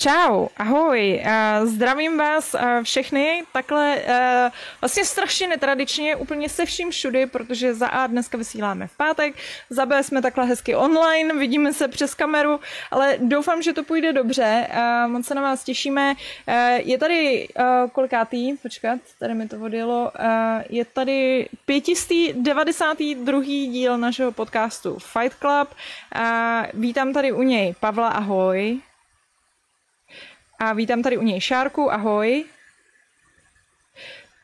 Čau, ahoj, zdravím vás všechny, takhle uh, vlastně strašně netradičně, úplně se vším všudy, protože za A dneska vysíláme v pátek, za B jsme takhle hezky online, vidíme se přes kameru, ale doufám, že to půjde dobře, moc se na vás těšíme. Uh, je tady uh, kolikátý, počkat, tady mi to odjelo, je tady 592. díl našeho podcastu Fight Club, vítám tady u něj Pavla, ahoj. A vítám tady u něj Šárku, ahoj.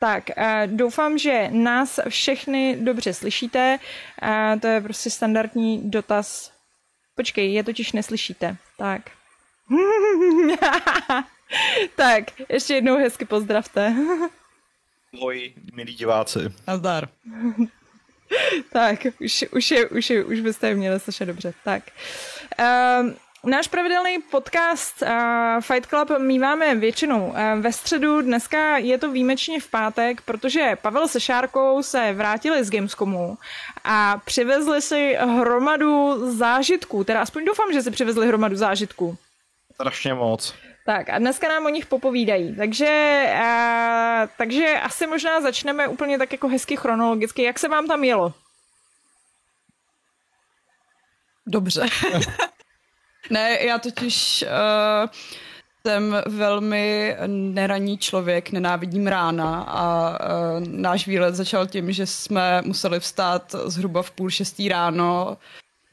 Tak, uh, doufám, že nás všechny dobře slyšíte. Uh, to je prostě standardní dotaz. Počkej, je totiž neslyšíte. Tak. tak, ještě jednou hezky pozdravte. Ahoj, milí diváci. Nazdar. tak, už, už, je, už, je, už byste je měli slyšet dobře. Tak. Um, Náš pravidelný podcast uh, Fight Club míváme většinou uh, ve středu, dneska je to výjimečně v pátek, protože Pavel se Šárkou se vrátili z Gamescomu a přivezli si hromadu zážitků, teda aspoň doufám, že si přivezli hromadu zážitků. Strašně moc. Tak a dneska nám o nich popovídají. Takže, uh, takže asi možná začneme úplně tak jako hezky chronologicky. Jak se vám tam jelo? Dobře. Ne, já totiž uh, jsem velmi neraní člověk, nenávidím rána a uh, náš výlet začal tím, že jsme museli vstát zhruba v půl šestý ráno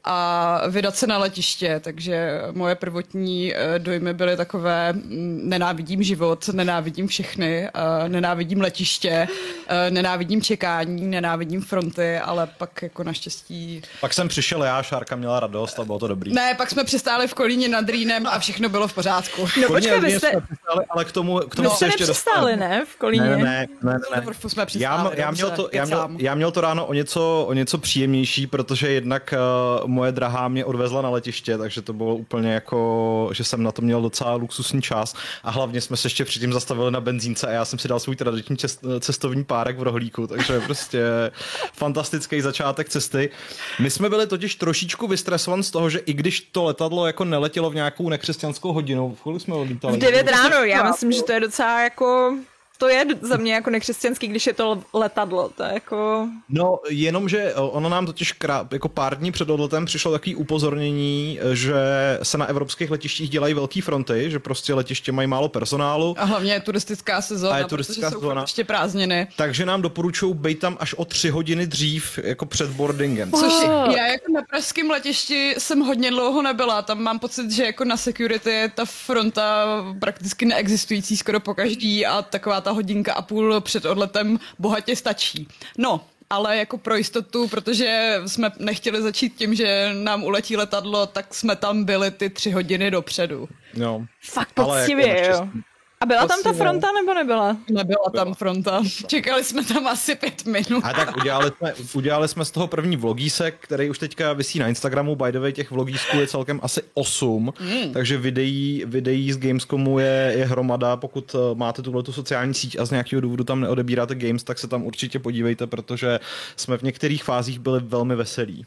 a vydat se na letiště, takže moje prvotní eh, dojmy byly takové mm, nenávidím život, nenávidím všechny, eh, nenávidím letiště, eh, nenávidím čekání, nenávidím fronty, ale pak jako naštěstí... Pak jsem přišel já, Šárka měla radost a bylo to dobrý. Ne, pak jsme přistáli v Kolíně nad Rýnem a všechno bylo v pořádku. No počkej, vy jste... Přistáli, ale k tomu, k tomu jste ještě nepřistáli, ne, v Kolíně? Ne, ne, ne. ne. Jsme já, já, měl to, já, měl, já měl to ráno o něco, o něco příjemnější, protože jednak uh, moje drahá mě odvezla na letiště, takže to bylo úplně jako, že jsem na to měl docela luxusní čas a hlavně jsme se ještě předtím zastavili na benzínce a já jsem si dal svůj tradiční cestovní párek v rohlíku, takže prostě fantastický začátek cesty. My jsme byli totiž trošičku vystresovaní z toho, že i když to letadlo jako neletělo v nějakou nekřesťanskou hodinu, v kolik jsme odlítali? V 9 ráno, já myslím, že to je docela jako to je za mě jako nekřesťanský, když je to letadlo, to je jako... No, jenom, že ono nám totiž krát, jako pár dní před odletem přišlo takový upozornění, že se na evropských letištích dělají velké fronty, že prostě letiště mají málo personálu. A hlavně je turistická sezóna, a je turistická sezóna. ještě prázdniny. Takže nám doporučují být tam až o tři hodiny dřív, jako před boardingem. Což já jako na pražském letišti jsem hodně dlouho nebyla, tam mám pocit, že jako na security je ta fronta prakticky neexistující skoro po každý a taková ta hodinka a půl před odletem bohatě stačí. No, ale jako pro jistotu, protože jsme nechtěli začít tím, že nám uletí letadlo, tak jsme tam byli ty tři hodiny dopředu. No. Fakt poctivě, jako jo. A byla tam ta fronta nebo nebyla? Nebyla tam fronta. Čekali jsme tam asi pět minut. A tak udělali jsme, udělali jsme z toho první vlogísek, který už teďka vysí na Instagramu. By the way, těch vlogísků je celkem asi 8, mm. takže videí, videí z Gamescomu je, je hromada. Pokud eh, máte tuhle tu sociální síť a z nějakého důvodu tam neodebíráte Games, tak se tam určitě podívejte, protože jsme v některých fázích byli velmi veselí.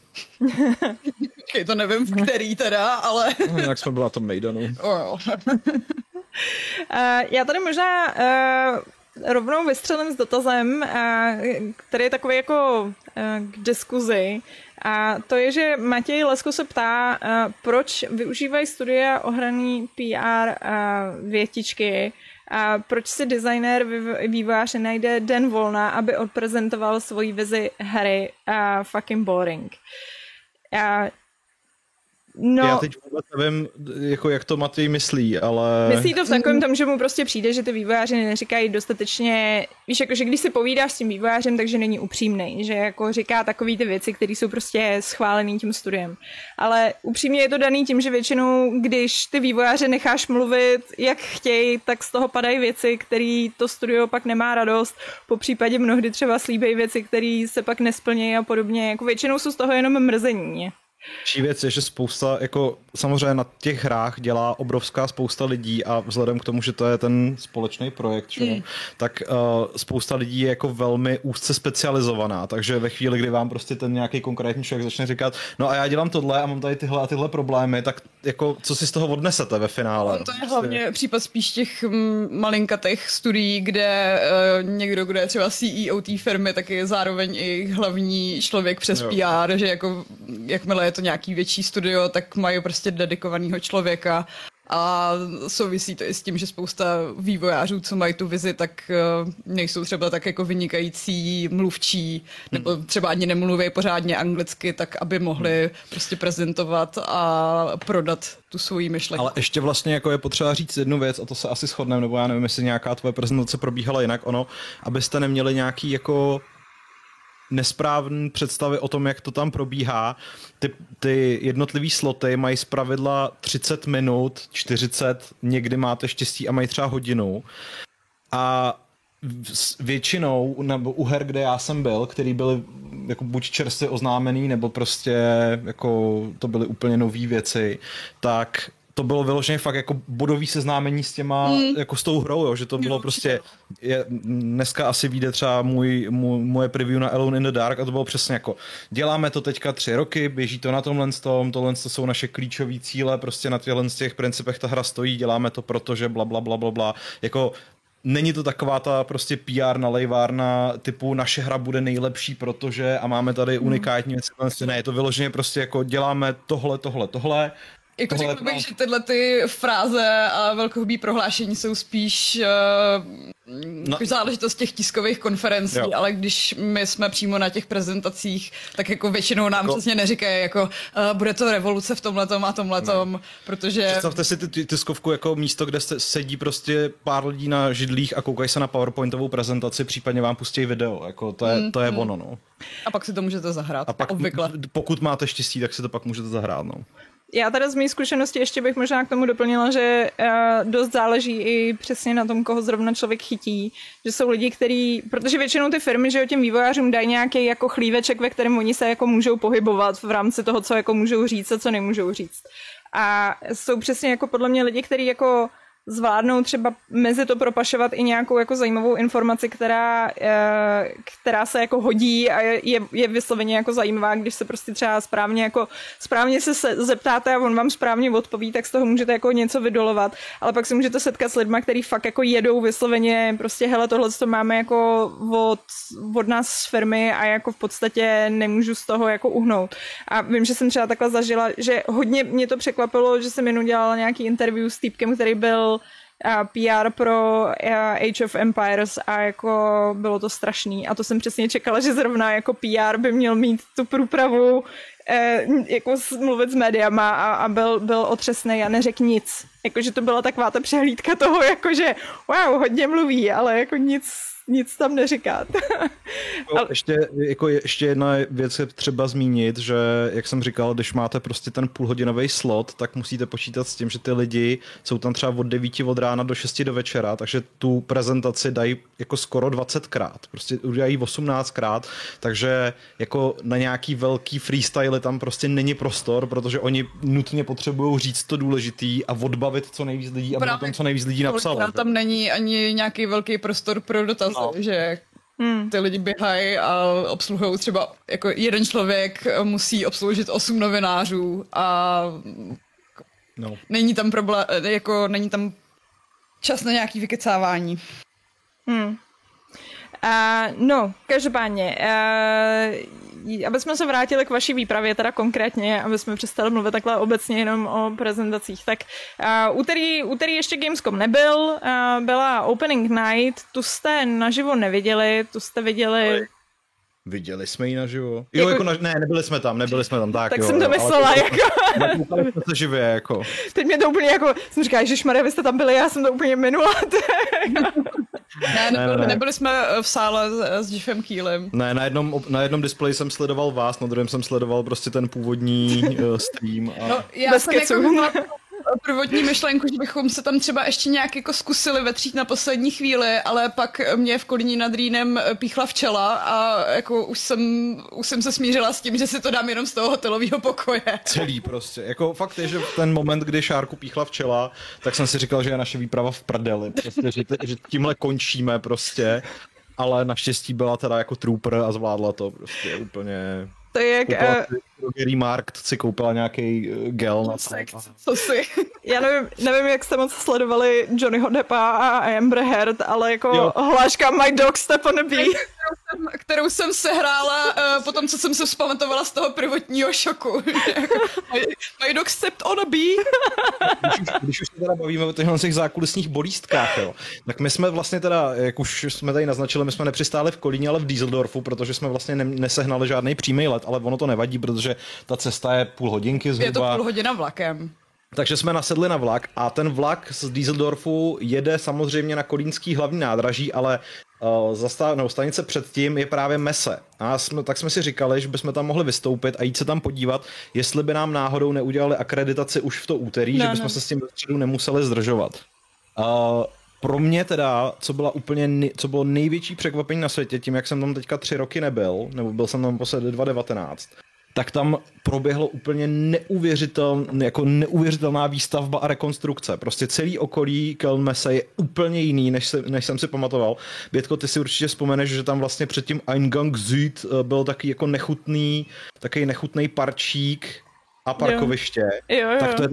to nevím v který teda, ale... No, jak jsme byli na tom Maidanu. Oh, já tady možná uh, rovnou vystřelím s dotazem, uh, který je takový jako k diskuzi. A to je, že Matěj Lesko se ptá, proč využívají studia ohraný PR větičky, a proč si designer, vývojář najde den volna, aby odprezentoval svoji vizi hry uh, fucking boring. Uh, No, já teď vůbec nevím, jako jak to Matej myslí, ale... Myslí to v takovém tom, že mu prostě přijde, že ty vývojáři neříkají dostatečně, víš, jako, že když si povídáš s tím vývojářem, takže není upřímný, že jako říká takové ty věci, které jsou prostě schválený tím studiem. Ale upřímně je to daný tím, že většinou, když ty vývojáře necháš mluvit, jak chtějí, tak z toho padají věci, které to studio pak nemá radost, po případě mnohdy třeba slíbejí věci, které se pak nesplnějí a podobně. Jako většinou jsou z toho jenom mrzení. Další věc je, že spousta, jako samozřejmě na těch hrách dělá obrovská spousta lidí a vzhledem k tomu, že to je ten společný projekt, mm. tak uh, spousta lidí je jako velmi úzce specializovaná, takže ve chvíli, kdy vám prostě ten nějaký konkrétní člověk začne říkat, no a já dělám tohle a mám tady tyhle a tyhle problémy, tak jako co si z toho odnesete ve finále? No, to je hlavně případ spíš těch mm, malinkatých studií, kde uh, někdo, kdo je třeba CEO té firmy, tak je zároveň i hlavní člověk přes jo. PR, že jako jakmile je to nějaký větší studio, tak mají prostě dedikovaného člověka a souvisí to i s tím, že spousta vývojářů, co mají tu vizi, tak uh, nejsou třeba tak jako vynikající mluvčí, nebo hmm. třeba ani nemluví pořádně anglicky, tak aby mohli hmm. prostě prezentovat a prodat tu svoji myšlenku. Ale ještě vlastně jako je potřeba říct jednu věc, a to se asi shodneme, nebo já nevím, jestli nějaká tvoje prezentace probíhala jinak, ono, abyste neměli nějaký jako nesprávné představy o tom, jak to tam probíhá. Ty, ty jednotlivý sloty mají zpravidla 30 minut, 40, někdy máte štěstí a mají třeba hodinu. A většinou, nebo u her, kde já jsem byl, který byly jako buď čerstvě oznámený, nebo prostě jako to byly úplně nové věci, tak to bylo vyloženě fakt jako bodový seznámení s těma, mm. jako s tou hrou, jo, že to bylo jo, prostě, je, dneska asi vyjde třeba můj, můj, moje preview na Alone in the Dark a to bylo přesně jako, děláme to teďka tři roky, běží to na tomhle tom, tohle to jsou naše klíčové cíle, prostě na těchto z těch principech ta hra stojí, děláme to proto, že bla bla bla bla bla, jako Není to taková ta prostě PR nalejvárna typu naše hra bude nejlepší, protože a máme tady hmm. unikátní věci. Ne, je to vyloženě prostě jako děláme tohle, tohle, tohle jako Tohle řekl bych, že tyhle ty fráze a velkohubý prohlášení jsou spíš uh, no. záležitost těch tiskových konferencí, jo. ale když my jsme přímo na těch prezentacích, tak jako většinou nám jako... přesně neříkají, jako uh, bude to revoluce v tomhletom a tomhletom, ne. protože... Představte si ty, ty tiskovku jako místo, kde se, sedí prostě pár lidí na židlích a koukají se na PowerPointovou prezentaci, případně vám pustí video, jako to je, mm, to je mm. ono, no. A pak si to můžete zahrát, a pak, obvykle. Pokud máte štěstí, tak si to pak můžete zahrát, no. Já teda z mé zkušenosti ještě bych možná k tomu doplnila, že uh, dost záleží i přesně na tom, koho zrovna člověk chytí. Že jsou lidi, kteří, protože většinou ty firmy, že o těm vývojářům dají nějaký jako chlíveček, ve kterém oni se jako můžou pohybovat v rámci toho, co jako můžou říct a co nemůžou říct. A jsou přesně jako podle mě lidi, kteří jako zvládnou třeba mezi to propašovat i nějakou jako zajímavou informaci, která, eh, která se jako hodí a je, je vysloveně jako zajímavá, když se prostě třeba správně jako správně se zeptáte a on vám správně odpoví, tak z toho můžete jako něco vydolovat, ale pak se můžete setkat s lidmi, kteří fakt jako jedou vysloveně prostě hele, tohle to máme jako od, od nás z firmy a jako v podstatě nemůžu z toho jako uhnout. A vím, že jsem třeba takhle zažila, že hodně mě to překvapilo, že jsem jenom dělala nějaký interview s týpkem, který byl PR pro Age of Empires a jako bylo to strašný a to jsem přesně čekala, že zrovna jako PR by měl mít tu průpravu eh, jako mluvit s médiama a, a byl, byl otřesný a neřekl nic. Jakože to byla taková ta přehlídka toho, jakože wow, hodně mluví, ale jako nic nic tam neříkat. Ale... Ještě, jako ještě jedna věc je třeba zmínit, že jak jsem říkal, když máte prostě ten půlhodinový slot, tak musíte počítat s tím, že ty lidi jsou tam třeba od 9 od rána do 6 do večera, takže tu prezentaci dají jako skoro 20krát, prostě udělají 18krát, takže jako na nějaký velký freestyle tam prostě není prostor, protože oni nutně potřebují říct to důležitý a odbavit co nejvíc lidí, aby tam co nejvíc lidí napsalo. Tam není ani nějaký velký prostor pro dotaz no. že Hmm. Ty lidi běhají a obsluhují třeba, jako jeden člověk musí obsloužit osm novinářů a no. není tam problém, jako není tam čas na nějaký vykecávání. Hmm. Uh, no, každopádně, uh, aby jsme se vrátili k vaší výpravě, teda konkrétně, aby jsme přestali mluvit takhle obecně jenom o prezentacích, tak uh, úterý, úterý ještě Gamescom nebyl, uh, byla Opening Night, tu jste naživo neviděli, tu jste viděli... Viděli jsme ji naživo? Jo, jako, jako na, ne, nebyli jsme tam, nebyli jsme tam, tak Tak jo, jsem to myslela, ale, jako... Jsme se živě, jako. Teď mě to úplně jako, jsem říkala, že vy jste tam byli, já jsem to úplně minula. Ne, nebyli, ne, ne, ne. nebyli jsme eh, v sále s, s Jeffem Keelem. Ne, na jednom, na jednom displeji jsem sledoval vás, na druhém jsem sledoval prostě ten původní uh, stream. A... No, já Bez jsem jako prvotní myšlenku, že bychom se tam třeba ještě nějak jako zkusili vetřít na poslední chvíli, ale pak mě v Kolíní nad Rýnem píchla včela a jako už jsem, už jsem se smířila s tím, že si to dám jenom z toho hotelového pokoje. Celý prostě. Jako fakt je, že v ten moment, kdy Šárku píchla včela, tak jsem si říkal, že je naše výprava v prdeli. Prostě, že, že tímhle končíme prostě ale naštěstí byla teda jako trooper a zvládla to prostě úplně to je jak... Uh... Drogery Markt si koupila nějaký uh, gel na to. Co si? Já nevím, nevím, jak jste moc sledovali Johnnyho Deppa a Amber Heard, ale jako jo. hláška My Dog Step on a Bee. Kterou jsem, kterou jsem sehrála uh, po tom, co jsem se vzpamatovala z toho prvotního šoku. my, my Dog Stepped on a Bee. když, už, když už se teda bavíme o těchto zákulisních bolístkách, jo, tak my jsme vlastně teda, jak už jsme tady naznačili, my jsme nepřistáli v Kolíně, ale v Düsseldorfu, protože jsme vlastně ne, nesehnali žádný přímý let, ale ono to nevadí, protože ta cesta je půl hodinky zhruba. Je to půl hodina vlakem. Takže jsme nasedli na vlak a ten vlak z Düsseldorfu jede samozřejmě na kolínský hlavní nádraží, ale uh, zastá, no, stanice předtím je právě Mese. A jsme, tak jsme si říkali, že bychom tam mohli vystoupit a jít se tam podívat, jestli by nám náhodou neudělali akreditaci už v to úterý, no, že bychom no. se s tím středu nemuseli zdržovat. Uh, pro mě teda, co, byla úplně, co bylo největší překvapení na světě, tím jak jsem tam teďka tři roky nebyl, nebo byl jsem tam posledy 2019, tak tam proběhlo úplně neuvěřitel, jako neuvěřitelná výstavba a rekonstrukce. Prostě celý okolí Kelmese je úplně jiný, než, se, než jsem si pamatoval. Bětko, ty si určitě vzpomeneš, že tam vlastně předtím Eingang Süd eh, byl taky jako nechutný, takový nechutný parčík a parkoviště. Jo. Jo, jo. Tak to je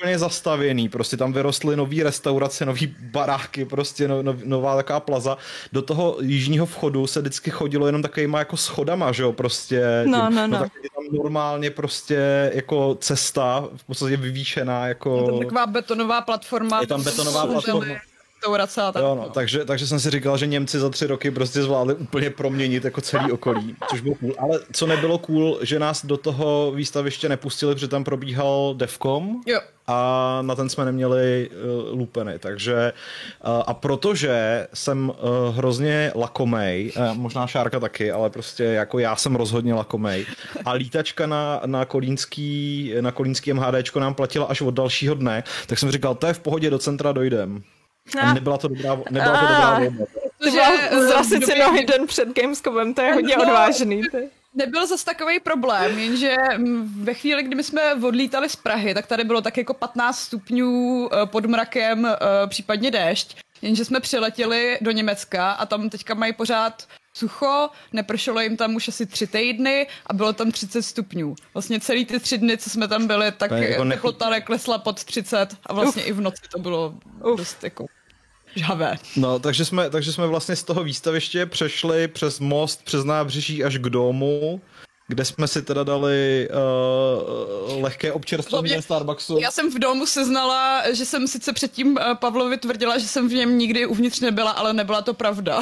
úplně zastavěný, prostě tam vyrostly nový restaurace, nový baráky, prostě no, no, nová taková plaza. Do toho jižního vchodu se vždycky chodilo jenom takovýma jako schodama, že jo, prostě. No, tím, no, no. no tak je tam normálně prostě jako cesta, v podstatě vyvýšená, jako... Je tam taková betonová platforma. Je tam betonová platforma restaurace a tak. Jo, no, takže, takže jsem si říkal, že Němci za tři roky prostě zvládli úplně proměnit jako celý okolí, což bylo cool. Ale co nebylo cool, že nás do toho výstaviště nepustili, protože tam probíhal Devcom. Jo a na ten jsme neměli uh, lupeny, takže uh, a protože jsem uh, hrozně lakomej, uh, možná Šárka taky, ale prostě jako já jsem rozhodně lakomej a lítačka na, na kolínský, na kolínský MHDčko nám platila až od dalšího dne, tak jsem říkal, to je v pohodě, do centra dojdem. A nebyla to dobrá, nebyla to dobrá volba. Zrasit si nohy den před Gamescomem, to je hodně no, odvážný. Nebyl zase takový problém, jenže ve chvíli, kdy my jsme odlítali z Prahy, tak tady bylo tak jako 15 stupňů eh, pod mrakem, eh, případně déšť. Jenže jsme přiletěli do Německa a tam teďka mají pořád sucho, nepršelo jim tam už asi tři týdny a bylo tam 30 stupňů. Vlastně celý ty tři dny, co jsme tam byli, tak jako teplota neklesla pod 30 a vlastně Uf. i v noci to bylo Uf. dost jako žhavé. No, takže jsme, takže jsme vlastně z toho výstaviště přešli přes most, přes nábřeží až k domu kde jsme si teda dali uh, lehké občerstvení Starbucksu. Já jsem v domu seznala, že jsem sice předtím uh, Pavlovi tvrdila, že jsem v něm nikdy uvnitř nebyla, ale nebyla to pravda.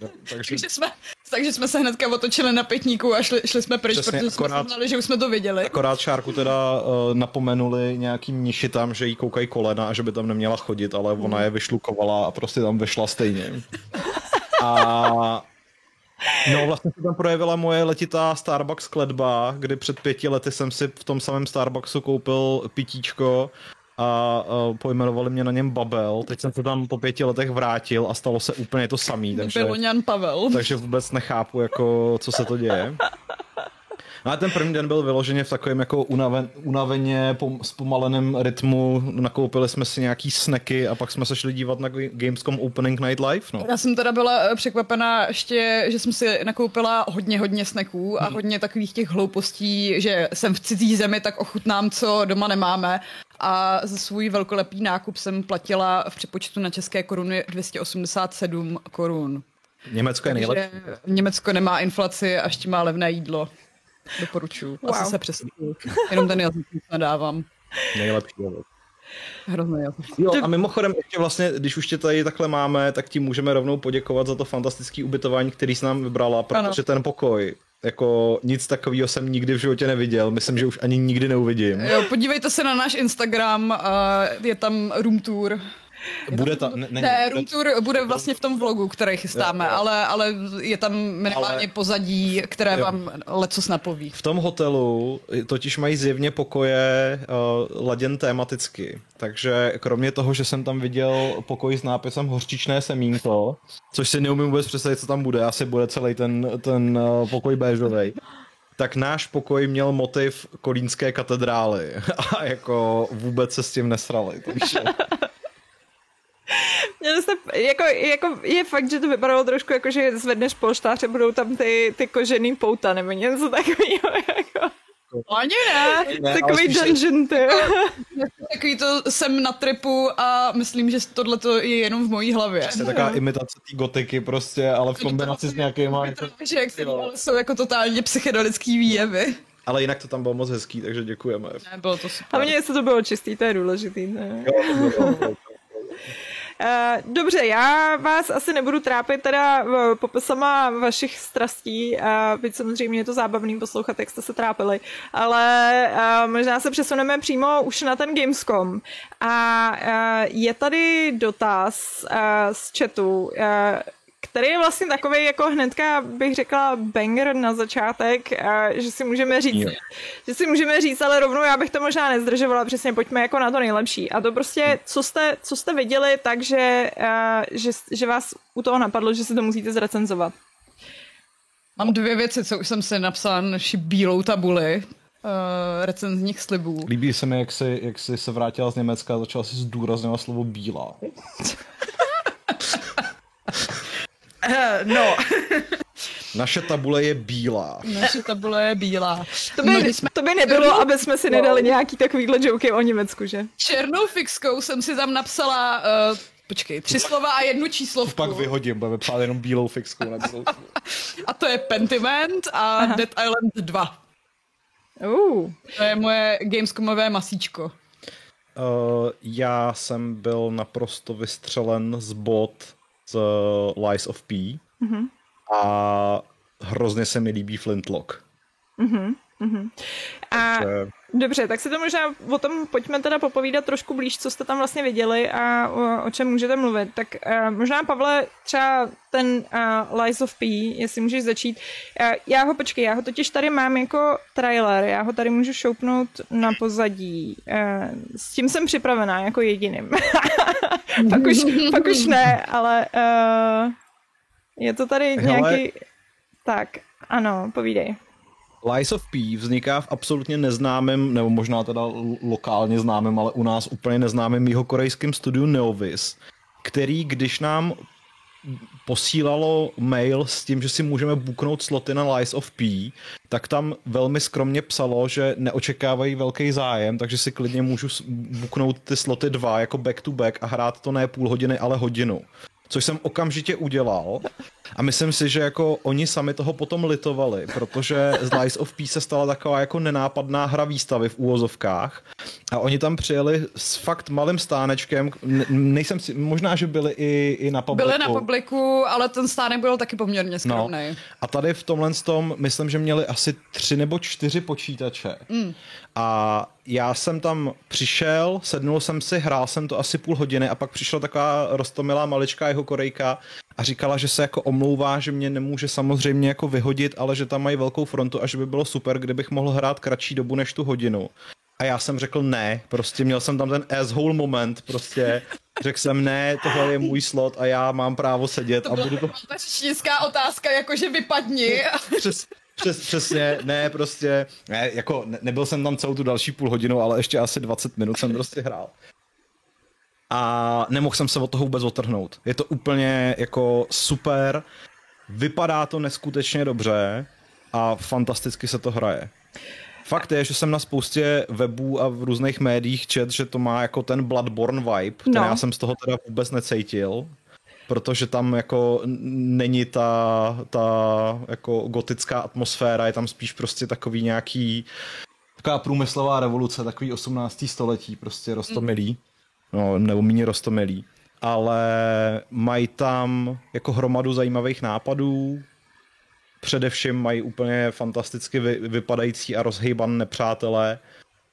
No, takže... takže, jsme, takže jsme se hnedka otočili na pětníku a šli, šli jsme pryč, Přesně, protože akorát, jsme znali, že už jsme to viděli. Akorát Šárku teda uh, napomenuli nějakým mniši tam, že jí koukají kolena a že by tam neměla chodit, ale ona hmm. je vyšlukovala a prostě tam vyšla stejně. A No vlastně se tam projevila moje letitá Starbucks kledba, kdy před pěti lety jsem si v tom samém Starbucksu koupil pitíčko a uh, pojmenovali mě na něm Babel. Teď jsem se tam po pěti letech vrátil a stalo se úplně to samý. Takže, Pavel. takže vůbec nechápu, jako, co se to děje. No a ten první den byl vyloženě v takovém jako unaven, unaveně pom, zpomaleném rytmu. Nakoupili jsme si nějaký snacky a pak jsme se šli dívat na Gamescom Opening Night Live. No. Já jsem teda byla eh, překvapená ještě, že jsem si nakoupila hodně, hodně snacků a hmm. hodně takových těch hloupostí, že jsem v cizí zemi, tak ochutnám, co doma nemáme. A za svůj velkolepý nákup jsem platila v přepočtu na české koruny 287 korun. Německo je nejlepší. Německo nemá inflaci a ještě má levné jídlo. Doporučuju. Wow. Asi se přesně. Jenom ten jazyk nadávám. Nejlepší jazyk. Jazyk. Jo, a mimochodem, ještě vlastně, když už tě tady takhle máme, tak ti můžeme rovnou poděkovat za to fantastické ubytování, který jsi nám vybrala, protože ano. ten pokoj jako nic takového jsem nikdy v životě neviděl. Myslím, že už ani nikdy neuvidím. Jo, podívejte se na náš Instagram, uh, je tam room tour. Bude ta, ne, ne, ne, room tour bude vlastně v tom vlogu, který chystáme, jo, jo. Ale, ale je tam minimálně ale, pozadí, které jo. vám lecos napoví. V tom hotelu totiž mají zjevně pokoje uh, laděn tematicky, takže kromě toho, že jsem tam viděl pokoj s nápisem hořčičné semínko, což si neumím vůbec představit, co tam bude, asi bude celý ten, ten uh, pokoj béžovej, tak náš pokoj měl motiv kolínské katedrály a jako vůbec se s tím nesrali. Takže... Jste, jako, jako, je fakt, že to vypadalo trošku jako, že zvedneš polštáře, budou tam ty, ty kožený pouta, nebo něco takového. Jako. Ani ne. ne Takový dungeon, ty. Takový to jsem na tripu a myslím, že tohle je jenom v mojí hlavě. Je taková imitace té gotiky prostě, ale v kombinaci s nějakýma... Že jak jsou jako totálně psychedelický výjevy. Ale jinak to tam bylo moc hezký, takže děkujeme. Ne, bylo to super. A mně, jestli to bylo čistý, to je důležitý. Ne? Jo, to bylo, Eh, dobře, já vás asi nebudu trápit teda eh, popisama vašich strastí, uh, byť samozřejmě je to zábavný poslouchat, jak jste se trápili, ale možná se přesuneme přímo už na ten Gamescom. A je tady dotaz z chatu, který je vlastně takový jako hnedka bych řekla banger na začátek, že si můžeme říct, jo. že si můžeme říct, ale rovnou já bych to možná nezdržovala, přesně pojďme jako na to nejlepší. A to prostě, co jste, co jste viděli, takže že, že vás u toho napadlo, že si to musíte zrecenzovat. Mám dvě věci, co už jsem si napsala naši bílou tabuli uh, recenzních slibů. Líbí se mi, jak jsi, jak jsi se vrátila z Německa a začala si zdůrazňovat slovo bílá. Uh, no. Naše tabule je bílá. Naše tabule je bílá. To by, no, jsme... to by nebylo, aby jsme si nedali nějaký takovýhle joky o Německu, že? Černou fixkou jsem si tam napsala uh, Počkej, tři slova a jednu číslovku. Pak vyhodím, budeme psát jenom bílou fixku. a to je Pentiment a Aha. Dead Island 2. Uh. To je moje Gamescomové masíčko. Uh, já jsem byl naprosto vystřelen z bod z uh, Lies of P mm-hmm. a hrozně se mi líbí Flintlock. Mm-hmm. Mm-hmm. A Takže... dobře, tak si to možná o tom pojďme teda popovídat trošku blíž, co jste tam vlastně viděli a o, o čem můžete mluvit. Tak uh, možná, Pavle, třeba ten uh, Lies of P, jestli můžeš začít. Uh, já ho, počkej, já ho totiž tady mám jako trailer, já ho tady můžu šoupnout na pozadí. Uh, s tím jsem připravená jako jediným. pak, už, pak už ne, ale uh, je to tady Hele. nějaký... Tak, ano, povídej. Lies of P vzniká v absolutně neznámém, nebo možná teda lokálně známém, ale u nás úplně neznámém jeho korejském studiu Neovis, který, když nám posílalo mail s tím, že si můžeme buknout sloty na Lies of P, tak tam velmi skromně psalo, že neočekávají velký zájem, takže si klidně můžu buknout ty sloty dva jako back to back a hrát to ne půl hodiny, ale hodinu což jsem okamžitě udělal. A myslím si, že jako oni sami toho potom litovali, protože z Lies of Peace se stala taková jako nenápadná hra výstavy v úvozovkách. A oni tam přijeli s fakt malým stánečkem, nejsem si, možná, že byli i, i na publiku. Byli na publiku, ale ten stánek byl taky poměrně skromný. No. A tady v tomhle tom, myslím, že měli asi tři nebo čtyři počítače. Mm. A já jsem tam přišel, sednul jsem si, hrál jsem to asi půl hodiny a pak přišla taková rostomilá maličká jeho korejka a říkala, že se jako omlouvá, že mě nemůže samozřejmě jako vyhodit, ale že tam mají velkou frontu a že by bylo super, kdybych mohl hrát kratší dobu než tu hodinu. A já jsem řekl ne, prostě měl jsem tam ten asshole moment, prostě řekl jsem ne, tohle je můj slot a já mám právo sedět to a budu to... To řečnická otázka, jakože vypadni. Přes, přes, přesně, ne, prostě, ne, jako ne, nebyl jsem tam celou tu další půl hodinu, ale ještě asi 20 minut jsem prostě hrál. A nemohl jsem se od toho vůbec otrhnout. Je to úplně jako super, vypadá to neskutečně dobře a fantasticky se to hraje. Fakt je, že jsem na spoustě webů a v různých médiích čet, že to má jako ten Bloodborne vibe, ten no. já jsem z toho teda vůbec necítil, protože tam jako není ta, ta jako gotická atmosféra, je tam spíš prostě takový nějaký taková průmyslová revoluce, takový 18. století, prostě rostomilý, no, nebo méně rostomilý. Ale mají tam jako hromadu zajímavých nápadů, především mají úplně fantasticky vy, vypadající a rozhejban nepřátelé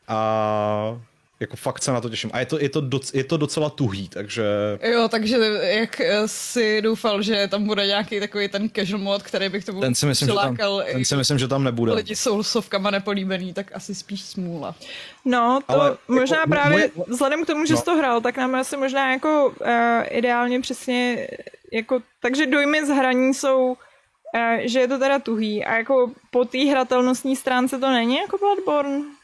a jako fakt se na to těším. A je to, je to, doc, je to docela tuhý, takže... Jo, takže jak si doufal, že tam bude nějaký takový ten casual mod, který bych tomu ten si myslím, že tam, ten si myslím, že tam nebude. Lidi jsou sovkama nepolíbený, tak asi spíš smůla. No, to Ale možná jako, právě moje... vzhledem k tomu, že no. jsi to hrál, tak nám asi možná jako uh, ideálně přesně jako, takže dojmy z hraní jsou uh, že je to teda tuhý a jako po té hratelnostní stránce to není jako Bloodborne?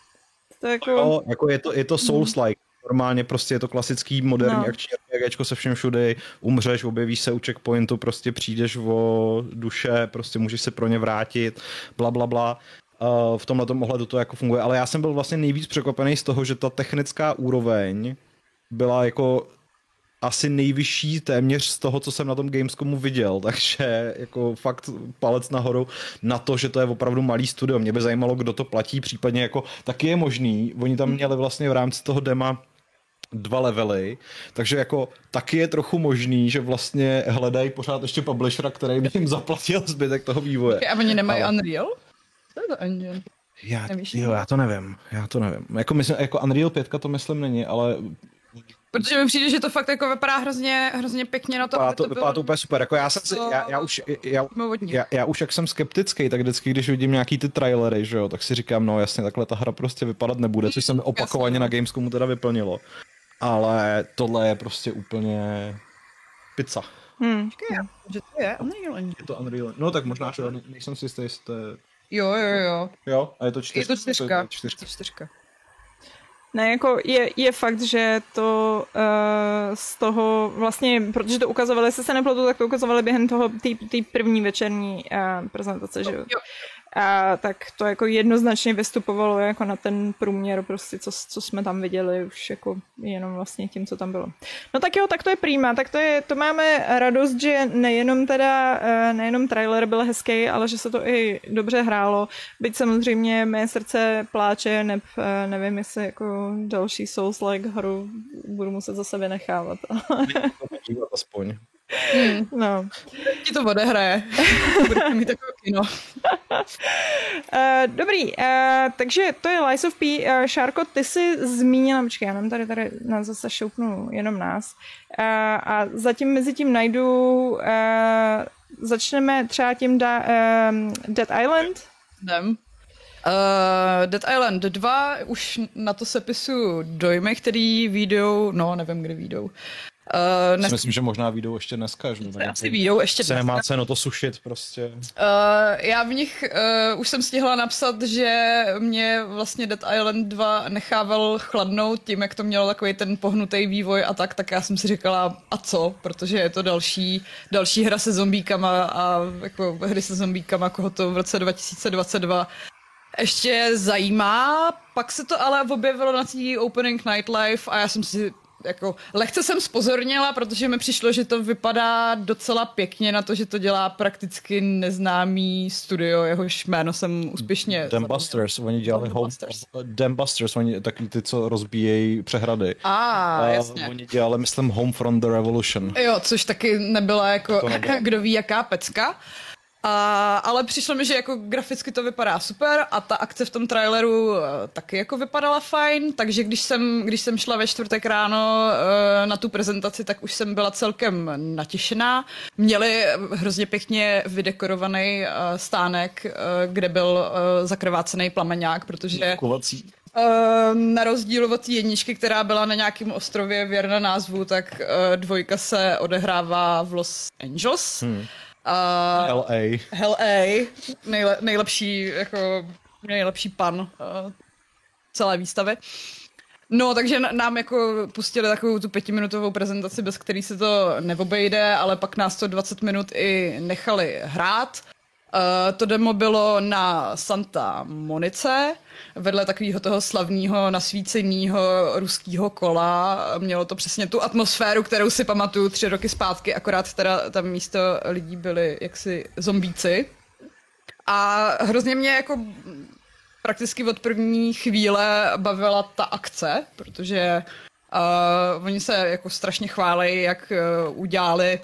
To jako... Jo, jako je to, je to Souls-like. Normálně prostě je to klasický moderní no. akční RPGčko se všem všude, umřeš, objevíš se u checkpointu, prostě přijdeš o duše, prostě můžeš se pro ně vrátit, bla bla bla. Uh, v tomhle ohledu to jako funguje, ale já jsem byl vlastně nejvíc překvapený z toho, že ta technická úroveň byla jako asi nejvyšší téměř z toho, co jsem na tom Gamescomu viděl, takže jako fakt palec nahoru na to, že to je opravdu malý studio. Mě by zajímalo, kdo to platí, případně jako taky je možný. Oni tam měli vlastně v rámci toho dema dva levely, takže jako taky je trochu možný, že vlastně hledají pořád ještě publishera, který by jim zaplatil zbytek toho vývoje. A oni nemají Ale... Unreal? Co je to engine? Já, jo, já to nevím, já to nevím. Jako, myslím, jako Unreal 5 to myslím není, ale Protože mi přijde, že to fakt jako vypadá hrozně, hrozně pěkně na to. Vypadá to, to, vypadá to úplně super. Jako já, jsem si, já, já, už, já, já, já, už jak jsem skeptický, tak vždycky, když vidím nějaký ty trailery, že jo, tak si říkám, no jasně, takhle ta hra prostě vypadat nebude, což se mi opakovaně na Gamescomu teda vyplnilo. Ale tohle je prostě úplně pizza. Hmm. že to je Unreal Engine. Je to Unreal No tak možná, že nejsem si jistý, jestli to je... Jo, jo, jo. Jo, a je to čtyřka. Je to čtyřka. To je čtyřka. čtyřka. Ne, jako je, je fakt, že to uh, z toho vlastně, protože to ukazovali, jestli se nepletu, tak to ukazovali během toho té první večerní uh, prezentace, že jo. A tak to jako jednoznačně vystupovalo jako na ten průměr prostě, co, co jsme tam viděli už jako jenom vlastně tím, co tam bylo. No tak jo, tak to je prýma, tak to je, to máme radost, že nejenom teda, eh, nejenom trailer byl hezký, ale že se to i dobře hrálo, byť samozřejmě mé srdce pláče, ne, eh, nevím, jestli jako další Souls-like hru budu muset za sebe nechávat. aspoň. Hmm. No. Ti to odehraje. Budete mít takové kino. Uh, dobrý, uh, takže to je Lies of P. Uh, Šárko, ty jsi zmínila, počkej, já nám tady, tady na zase šoupnu jenom nás. Uh, a zatím mezi tím najdu, uh, začneme třeba tím da, uh, Dead Island. Jdem. Uh, Dead Island 2, už na to sepisu dojmy, který výjdou, no nevím, kdy výjdou. Uh, dnes... Myslím, že možná výjdou ještě dneska. Že? Asi výjdou ještě dneska. nemá cenu to sušit prostě. Uh, já v nich uh, už jsem stihla napsat, že mě vlastně Dead Island 2 nechával chladnout tím, jak to mělo takový ten pohnutý vývoj a tak, tak já jsem si říkala, a co? Protože je to další, další hra se zombíkama a jako hry se zombíkama, koho to v roce 2022 ještě zajímá, pak se to ale objevilo na té Opening Nightlife a já jsem si jako lehce jsem spozornila, protože mi přišlo, že to vypadá docela pěkně na to, že to dělá prakticky neznámý studio, jehož jméno jsem úspěšně... Dambusters, oni dělali Home... Dambusters, oni taky ty, co rozbíjejí přehrady. Ah, a, jasně. Oni dělali, myslím, Home from the Revolution. Jo, což taky nebyla jako, kdo ví, jaká pecka. A, ale přišlo mi, že jako graficky to vypadá super a ta akce v tom traileru uh, taky jako vypadala fajn, takže když jsem, když jsem šla ve čtvrtek ráno uh, na tu prezentaci, tak už jsem byla celkem natěšená. Měli hrozně pěkně vydekorovaný uh, stánek, kde byl zakrvácený plameňák, protože... Kovací. Uh, na rozdíl od jedničky, která byla na nějakém ostrově věrna názvu, tak uh, dvojka se odehrává v Los Angeles. Hmm. Uh, LA. LA, nejle, nejlepší, jako, nejlepší pan uh, celé výstavy. No, takže nám jako pustili takovou tu pětiminutovou prezentaci, bez který se to neobejde, ale pak nás to 20 minut i nechali hrát. Uh, to demo bylo na Santa Monice, vedle takového toho slavního nasvíceného ruského kola. Mělo to přesně tu atmosféru, kterou si pamatuju tři roky zpátky, akorát teda tam místo lidí byli jaksi zombíci. A hrozně mě jako prakticky od první chvíle bavila ta akce, protože uh, oni se jako strašně chválí, jak uh, udělali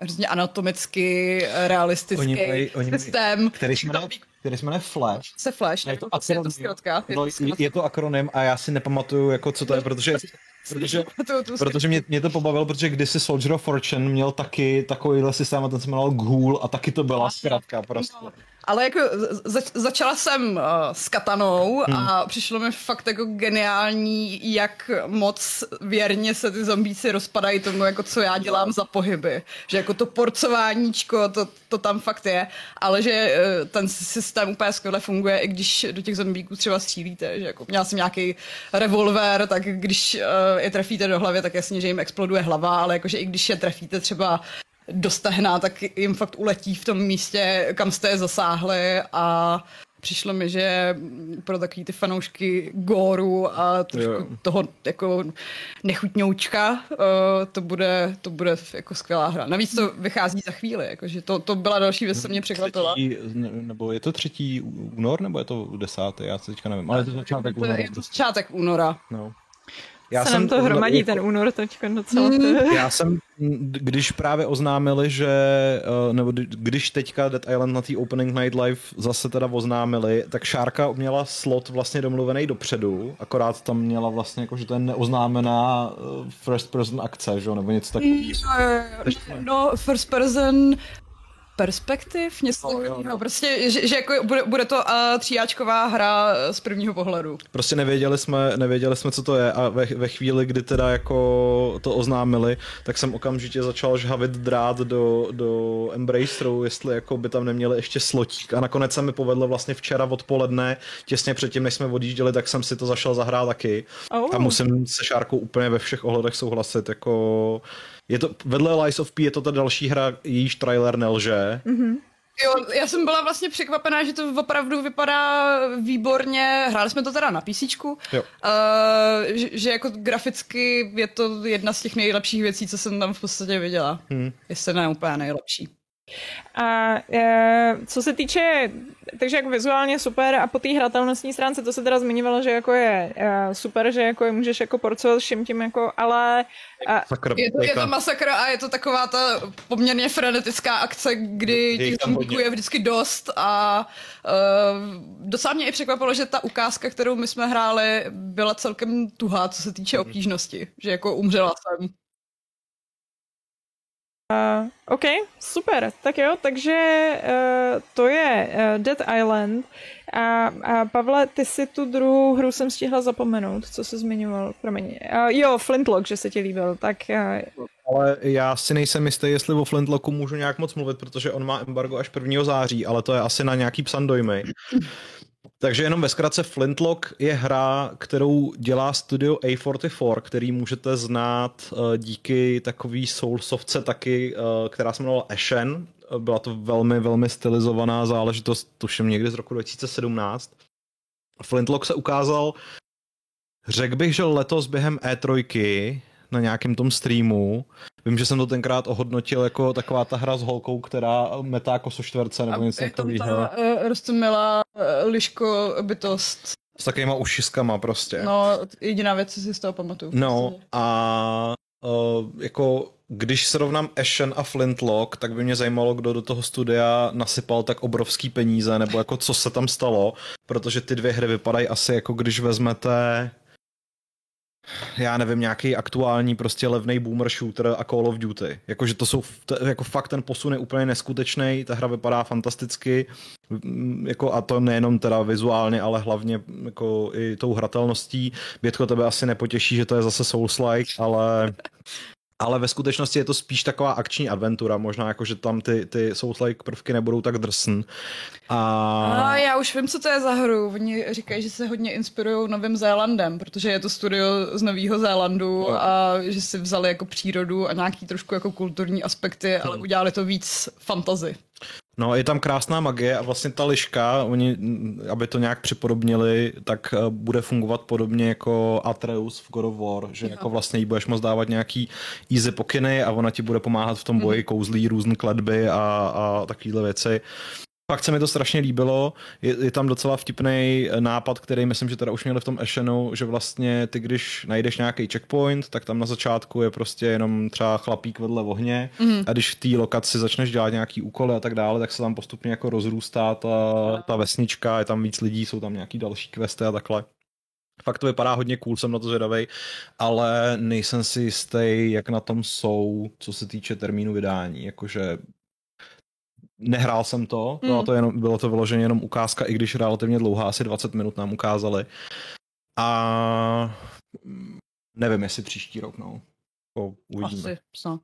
hrozně anatomicky realistický oni mají, oni systém. Který se jmenuje, který se jmenuje Flash. Se Flash, je to, akronym, je to, je, to je, je to akronym a já si nepamatuju, jako co to je, protože protože, protože mě, mě, to pobavilo, protože kdysi Soldier of Fortune měl taky takovýhle systém a ten se jmenoval Ghoul a taky to byla zkrátka prostě. No. Ale jako zač, začala jsem uh, s katanou hmm. a přišlo mi fakt jako geniální, jak moc věrně se ty zombíci rozpadají tomu, jako co já dělám za pohyby. Že jako to porcováníčko, to, to tam fakt je, ale že uh, ten systém úplně skvěle funguje, i když do těch zombíků třeba střílíte. Že jako měla jsem nějaký revolver, tak když uh, je trefíte do hlavy, tak jasně, že jim exploduje hlava, ale jakože i když je trefíte třeba do stehna, tak jim fakt uletí v tom místě, kam jste je zasáhli a přišlo mi, že pro takový ty fanoušky góru a trošku jo. toho jako nechutňoučka uh, to bude, to bude jako skvělá hra. Navíc to vychází za chvíli, jakože to, to byla další věc, co mě překvapila. Nebo je to třetí únor, nebo je to desátý, já se teďka nevím, ale je to začátek února. Je to začátek února. No. Já se jsem nám to hromadí jako, ten únor teďka docela. Mm. Já jsem, když právě oznámili, že, eh, nebo když teďka Dead Island na té Opening Night Live zase teda oznámili, tak Šárka měla slot vlastně domluvený dopředu, akorát tam měla vlastně jako, že to je neoznámená eh, first person akce, že nebo něco takového. No, first person perspektiv, něco oh, takového. No. Prostě, že, že jako bude, bude to uh, tříáčková hra z prvního pohledu. Prostě nevěděli jsme, nevěděli jsme, co to je a ve, ve chvíli, kdy teda jako to oznámili, tak jsem okamžitě začal žhavit drát do, do Embraceru, jestli jako by tam neměli ještě slotík a nakonec se mi povedlo vlastně včera odpoledne, těsně předtím, než jsme odjížděli, tak jsem si to zašel zahrát taky oh. a musím se Šárkou úplně ve všech ohledech souhlasit, jako je to, vedle Lies of P je to ta další hra, jejíž trailer nelže. Mm-hmm. Jo, já jsem byla vlastně překvapená, že to opravdu vypadá výborně. Hráli jsme to teda na PC, uh, že, že jako graficky je to jedna z těch nejlepších věcí, co jsem tam v podstatě viděla. Hmm. Jestli ne úplně nejlepší. A e, co se týče, takže jako vizuálně super a po té hratelnostní stránce to se teda zmiňovalo, že jako je e, super, že jako je můžeš jako porcovat všem tím jako, ale... A, je, to, je to masakr a je to taková ta poměrně frenetická akce, kdy těch zombíků je vždycky dost a e, docela mě i překvapilo, že ta ukázka, kterou my jsme hráli, byla celkem tuhá, co se týče obtížnosti, že jako umřela jsem. Uh, OK, super. Tak jo, takže uh, to je uh, Dead Island. A, a Pavle, ty si tu druhou hru jsem stihla zapomenout, co se zmiňoval, promiň. Uh, jo, Flintlock, že se ti líbil, tak... Uh... Ale já si nejsem jistý, jestli o Flintlocku můžu nějak moc mluvit, protože on má embargo až 1. září, ale to je asi na nějaký psan dojmy. Takže jenom ve zkratce Flintlock je hra, kterou dělá studio A44, který můžete znát uh, díky takový soulsovce taky, uh, která se jmenovala Ashen. Byla to velmi, velmi stylizovaná záležitost, tuším někdy z roku 2017. Flintlock se ukázal, řekl bych, že letos během E3, na nějakém tom streamu. Vím, že jsem to tenkrát ohodnotil jako taková ta hra s holkou, která metá jako soštverce nebo něco takového. Uh, eh, roztomilá uh, liško bytost. S takovýma ušiskama prostě. No, jediná věc, co si z toho pamatuju. No a uh, jako když srovnám Ashen a Flintlock, tak by mě zajímalo, kdo do toho studia nasypal tak obrovský peníze, nebo jako co se tam stalo, protože ty dvě hry vypadají asi jako když vezmete já nevím, nějaký aktuální prostě levný boomer shooter a Call of Duty. Jakože to jsou, jako fakt ten posun je úplně neskutečný, ta hra vypadá fantasticky, jako a to nejenom teda vizuálně, ale hlavně jako i tou hratelností. Bětko tebe asi nepotěší, že to je zase Souls-like, ale ale ve skutečnosti je to spíš taková akční adventura, možná jako, že tam ty, ty Souls-like prvky nebudou tak drsn. A... a já už vím, co to je za hru. Oni říkají, že se hodně inspirují Novým Zélandem, protože je to studio z Nového Zélandu a že si vzali jako přírodu a nějaký trošku jako kulturní aspekty, ale udělali to víc fantazy. No, je tam krásná magie a vlastně ta liška, oni, aby to nějak připodobnili, tak eh, bude fungovat podobně jako Atreus v God of War, že jo. jako vlastně jí budeš moct dávat nějaký easy pokyny a ona ti bude pomáhat v tom boji, mm. kouzlí různé kladby a, a takovéhle věci. Fakt se mi to strašně líbilo, je, je tam docela vtipný nápad, který myslím, že teda už měli v tom Ashenu, že vlastně ty, když najdeš nějaký checkpoint, tak tam na začátku je prostě jenom třeba chlapík vedle ohně mm. a když v té lokaci začneš dělat nějaký úkoly a tak dále, tak se tam postupně jako rozrůstá ta, ta vesnička, je tam víc lidí, jsou tam nějaký další questy a takhle. Fakt to vypadá hodně cool, jsem na to zvědavý, ale nejsem si jistý, jak na tom jsou, co se týče termínu vydání. Jakože nehrál jsem to, mm. bylo, to jenom, bylo to vyloženě jenom ukázka, i když relativně dlouhá, asi 20 minut nám ukázali. A nevím, jestli příští rok, no. To uvidíme. Asi snad.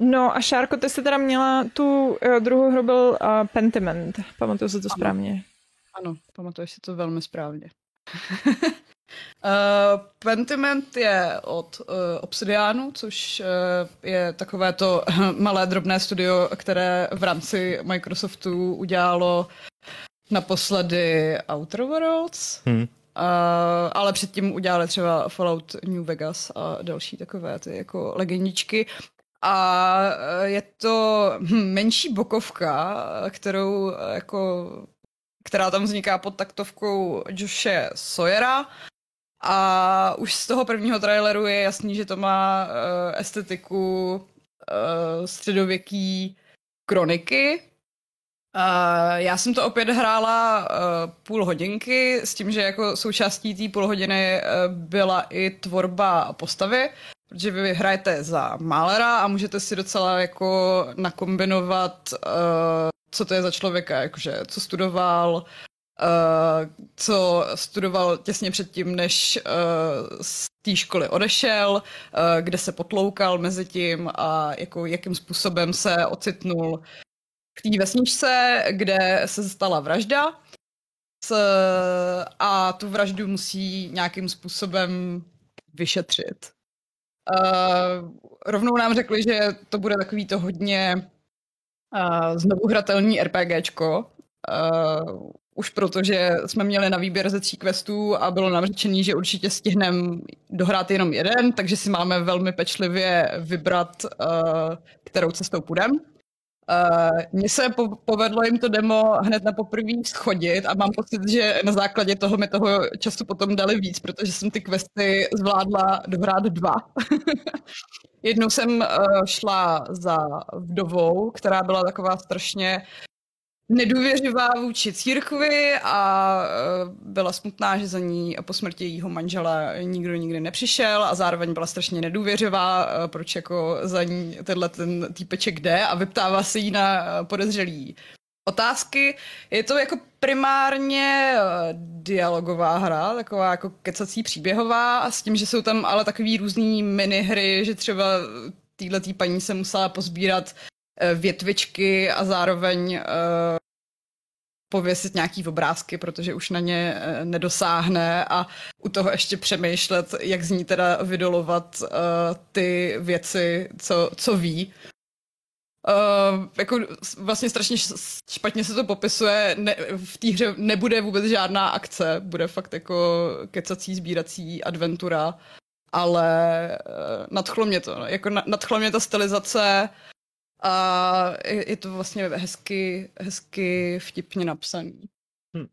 No a Šárko, ty jsi teda měla tu uh, druhou hru byl uh, Pentiment. Pamatuju si to ano. správně. Ano, pamatuješ si to velmi správně. Uh, Pentiment je od uh, Obsidianu, což uh, je takové to malé drobné studio, které v rámci Microsoftu udělalo naposledy Outer Worlds, hmm. uh, ale předtím udělali třeba Fallout New Vegas a další takové ty jako legendičky. A je to hm, menší bokovka, kterou jako která tam vzniká pod taktovkou Joshe Sawyera a už z toho prvního traileru je jasný, že to má uh, estetiku uh, středověký kroniky. Uh, já jsem to opět hrála uh, půl hodinky s tím, že jako součástí té půl hodiny uh, byla i tvorba postavy, protože vy hrajete za Málera a můžete si docela jako nakombinovat, uh, co to je za člověka, jakože co studoval, co studoval těsně předtím, než uh, z té školy odešel, uh, kde se potloukal mezi tím a jako jakým způsobem se ocitnul v té vesničce, kde se stala vražda a tu vraždu musí nějakým způsobem vyšetřit. Uh, rovnou nám řekli, že to bude takový to hodně uh, znovu hratelný RPGčko, Uh, už protože jsme měli na výběr ze tří questů a bylo nám řečený, že určitě stihneme dohrát jenom jeden, takže si máme velmi pečlivě vybrat, uh, kterou cestou půjdeme. Uh, Mně se po- povedlo jim to demo hned na poprvé schodit a mám pocit, že na základě toho mi toho času potom dali víc, protože jsem ty questy zvládla dohrát dva. Jednou jsem uh, šla za vdovou, která byla taková strašně nedůvěřivá vůči církvi a e, byla smutná, že za ní po smrti jejího manžela nikdo nikdy nepřišel a zároveň byla strašně nedůvěřivá, e, proč jako za ní tenhle ten týpeček jde a vyptává se jí na podezřelý otázky. Je to jako primárně e, dialogová hra, taková jako kecací příběhová, s tím, že jsou tam ale takový různý minihry, že třeba týhle tý paní se musela pozbírat větvičky a zároveň uh, pověsit nějaký obrázky, protože už na ně uh, nedosáhne a u toho ještě přemýšlet, jak z ní teda vydolovat ty věci, co, co ví. Uh, jako vlastně strašně špatně se to popisuje, ne, v té hře nebude vůbec žádná akce, bude fakt jako kecací, sbírací adventura, ale uh, nadchlo mě to, jako nadchlo mě ta stylizace, a je to vlastně hezky, hezky vtipně napsaný. Hm.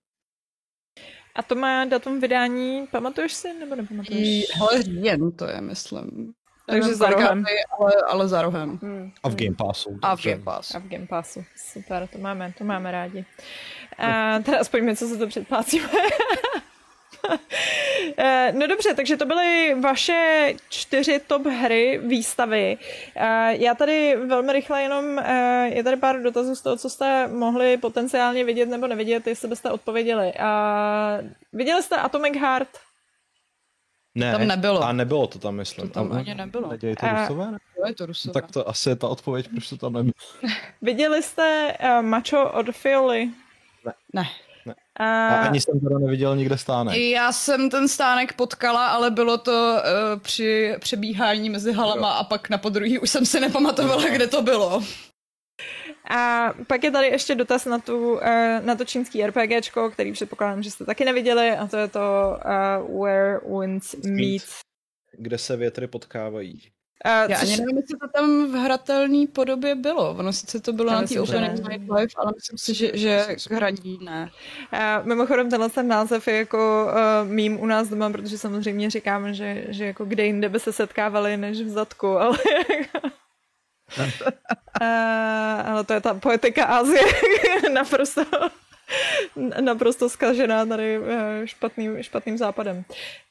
A to má datum vydání, pamatuješ si nebo nepamatuješ? Hele, říjen to je, myslím. Takže za rohem. Ale, ale za rohem. Hmm. A v Game Passu. A v Game Passu. A v Game Passu. Super, to máme, to máme rádi. A teda aspoň my, co se to předplácíme. Eh, no dobře, takže to byly vaše čtyři top hry výstavy. Eh, já tady velmi rychle jenom, eh, je tady pár dotazů z toho, co jste mohli potenciálně vidět nebo nevidět, jestli byste odpověděli. Viděli jste Atomic Heart? Ne, tam nebylo. A nebylo to tam, myslím. To tam a, ani nebylo. Nedějí to Rusové? Ne? je to Rusové. Tak to asi je ta odpověď, proč to tam nebylo. Viděli jste uh, Macho od Fioli? Ne. Ne. A... a ani jsem teda neviděl nikde stánek. Já jsem ten stánek potkala, ale bylo to uh, při přebíhání mezi halama jo. a pak na podruhý už jsem si nepamatovala, kde to bylo. A pak je tady ještě dotaz na, tu, uh, na to čínský RPGčko, který předpokládám, že jste taky neviděli, a to je to uh, Where Winds Meet. Kde se větry potkávají. Uh, Já což... ani nevím, jestli to tam v hratelné podobě bylo. Ono sice to bylo Já na té Open Live, ale myslím si, že, že k hraní ne. Uh, mimochodem tenhle ten název je jako uh, mím u nás doma, protože samozřejmě říkáme, že, že jako kde jinde by se setkávali než v zadku, ale uh, ale to je ta poetika Azie naprosto naprosto zkažená tady špatným, špatným západem.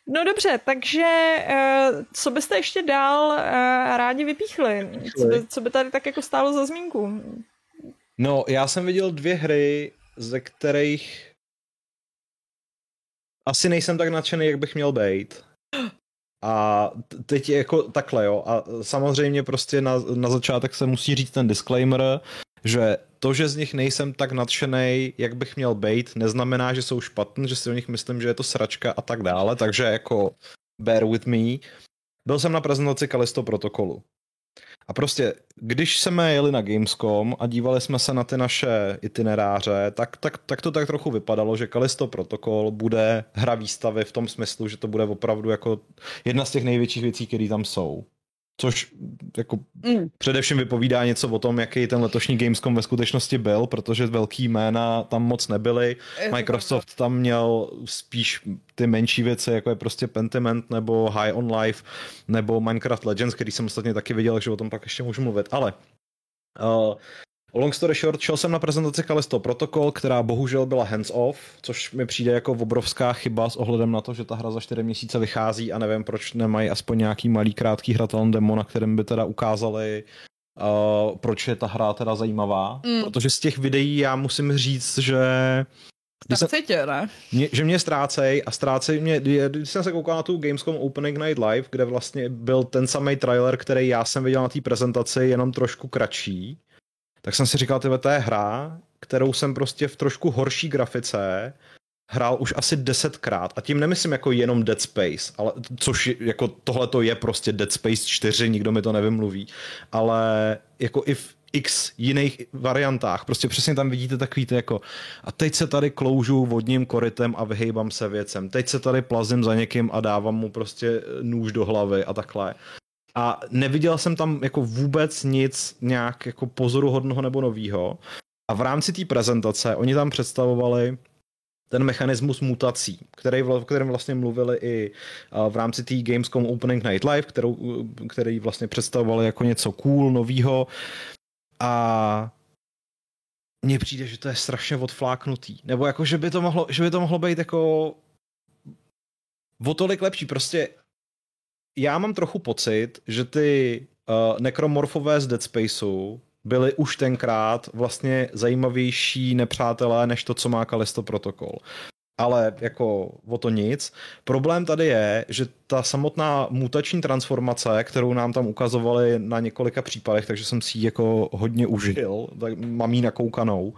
No dobře, takže uh, co byste ještě dál uh, rádi vypíchli? Co by, co by tady tak jako stálo za zmínku? No, já jsem viděl dvě hry, ze kterých asi nejsem tak nadšený, jak bych měl být. A teď je jako takhle, jo. A samozřejmě prostě na, na začátek se musí říct ten disclaimer, že to, že z nich nejsem tak nadšený, jak bych měl být, neznamená, že jsou špatný, že si o nich myslím, že je to sračka a tak dále, takže jako bear with me. Byl jsem na prezentaci Kalisto protokolu. A prostě, když jsme jeli na Gamescom a dívali jsme se na ty naše itineráře, tak, tak, tak to tak trochu vypadalo, že Kalisto protokol bude hra výstavy v tom smyslu, že to bude opravdu jako jedna z těch největších věcí, které tam jsou. Což jako mm. především vypovídá něco o tom, jaký ten letošní Gamescom ve skutečnosti byl, protože velký jména tam moc nebyly. Microsoft tam měl spíš ty menší věci, jako je prostě Pentiment nebo High on Life nebo Minecraft Legends, který jsem ostatně taky viděl, takže o tom pak ještě můžu mluvit. Ale uh, Long story short, šel jsem na prezentaci Kalisto Protocol, která bohužel byla hands-off, což mi přijde jako obrovská chyba s ohledem na to, že ta hra za 4 měsíce vychází a nevím, proč nemají aspoň nějaký malý krátký hratelný demo, na kterém by teda ukázali, uh, proč je ta hra teda zajímavá. Mm. Protože z těch videí já musím říct, že tě, ne? Mě, že mě ztrácej a ztrácej mě, když jsem se koukal na tu Gamescom Opening Night Live, kde vlastně byl ten samý trailer, který já jsem viděl na té prezentaci, jenom trošku kratší, tak jsem si říkal, tyhle, to je hra, kterou jsem prostě v trošku horší grafice hrál už asi desetkrát. A tím nemyslím jako jenom Dead Space, ale, což jako tohle to je prostě Dead Space 4, nikdo mi to nevymluví, ale jako i v x jiných variantách. Prostě přesně tam vidíte takový ty jako a teď se tady kloužu vodním korytem a vyhejbám se věcem. Teď se tady plazím za někým a dávám mu prostě nůž do hlavy a takhle a neviděl jsem tam jako vůbec nic nějak jako pozoruhodného nebo novýho. A v rámci té prezentace oni tam představovali ten mechanismus mutací, který, o kterém vlastně mluvili i v rámci té Gamescom Opening Night Live, kterou, který vlastně představovali jako něco cool, novýho. A mně přijde, že to je strašně odfláknutý. Nebo jako, že by to mohlo, že by to mohlo být jako o tolik lepší. Prostě já mám trochu pocit, že ty uh, nekromorfové z Dead Spaceu byli už tenkrát vlastně zajímavější nepřátelé než to, co má Kalisto protokol. Ale jako o to nic. Problém tady je, že ta samotná mutační transformace, kterou nám tam ukazovali na několika případech, takže jsem si ji jako hodně užil, tak mám ji nakoukanou,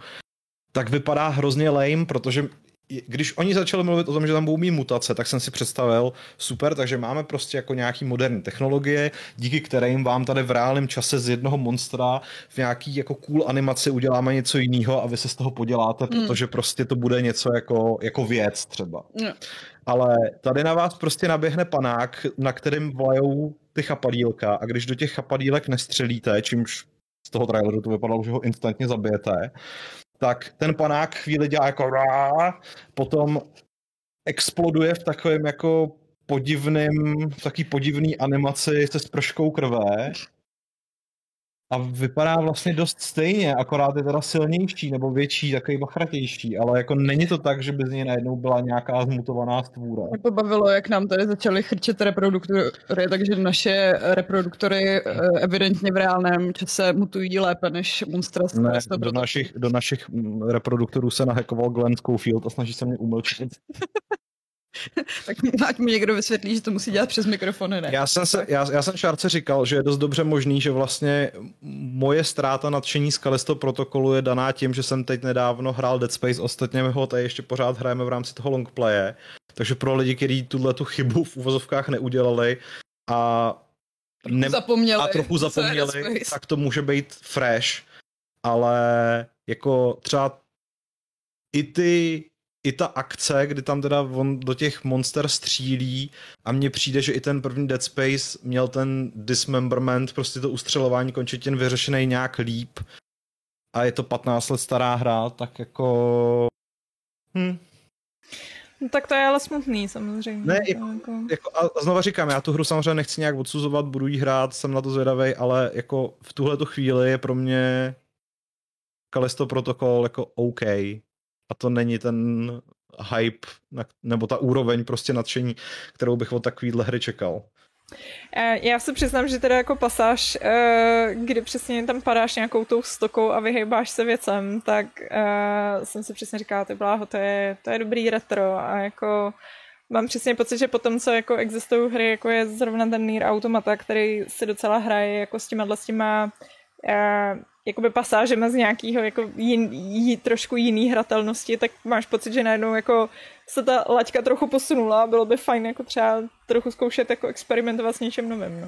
tak vypadá hrozně lame, protože když oni začali mluvit o tom, že tam budou mít mutace, tak jsem si představil, super, takže máme prostě jako nějaký moderní technologie, díky kterým vám tady v reálném čase z jednoho monstra v nějaký jako cool animaci uděláme něco jiného a vy se z toho poděláte, mm. protože prostě to bude něco jako, jako věc třeba. Mm. Ale tady na vás prostě naběhne panák, na kterým vlajou ty chapadílka a když do těch chapadílek nestřelíte, čímž z toho traileru to vypadalo, že ho instantně zabijete, tak ten panák chvíli dělá jako rá, potom exploduje v takovém jako podivným, v taký podivný animaci se sprškou krve a vypadá vlastně dost stejně, akorát je teda silnější nebo větší, takový bachratější, ale jako není to tak, že by z něj najednou byla nějaká zmutovaná stvůra. Mě pobavilo, jak nám tady začaly chrčet reproduktory, takže naše reproduktory eh, evidentně v reálném čase mutují lépe než monstra. Ne, do našich, do našich mm, reproduktorů se nahekoval Glenn Schofield a snaží se mě umlčit. tak ať mi někdo vysvětlí, že to musí dělat přes mikrofony, ne? Já jsem, se, já, já jsem Šárce říkal, že je dost dobře možný, že vlastně moje ztráta nadšení z Kalisto protokolu je daná tím, že jsem teď nedávno hrál Dead Space, ostatně my ho tady ještě pořád hrajeme v rámci toho longplaye, takže pro lidi, kteří tuhle tu chybu v uvozovkách neudělali a, ne, zapomněli, a trochu zapomněli, tak to může být fresh, ale jako třeba i ty i ta akce, kdy tam teda on do těch monster střílí a mně přijde, že i ten první Dead Space měl ten dismemberment, prostě to ustřelování končetin vyřešený nějak líp a je to 15 let stará hra, tak jako... Hm. No, tak to je ale smutný samozřejmě. Ne, jako, jako... A znova říkám, já tu hru samozřejmě nechci nějak odsuzovat, budu jí hrát, jsem na to zvědavý, ale jako v tuhle chvíli je pro mě Kalisto protokol jako OK. A to není ten hype, nebo ta úroveň prostě nadšení, kterou bych od takovýhle hry čekal. Eh, já se přiznám, že teda jako pasáž, eh, kdy přesně tam padáš nějakou tou stokou a vyhejbáš se věcem, tak eh, jsem si přesně říkala, ty bláho, to je, to je dobrý retro a jako mám přesně pocit, že potom, co jako existují hry, jako je zrovna ten Nier Automata, který si docela hraje jako s těma, s těma jakoby pasážema z nějakého jako jin, jí, trošku jiný hratelnosti, tak máš pocit, že najednou jako se ta laťka trochu posunula a bylo by fajn jako třeba trochu zkoušet jako experimentovat s něčím novým. No.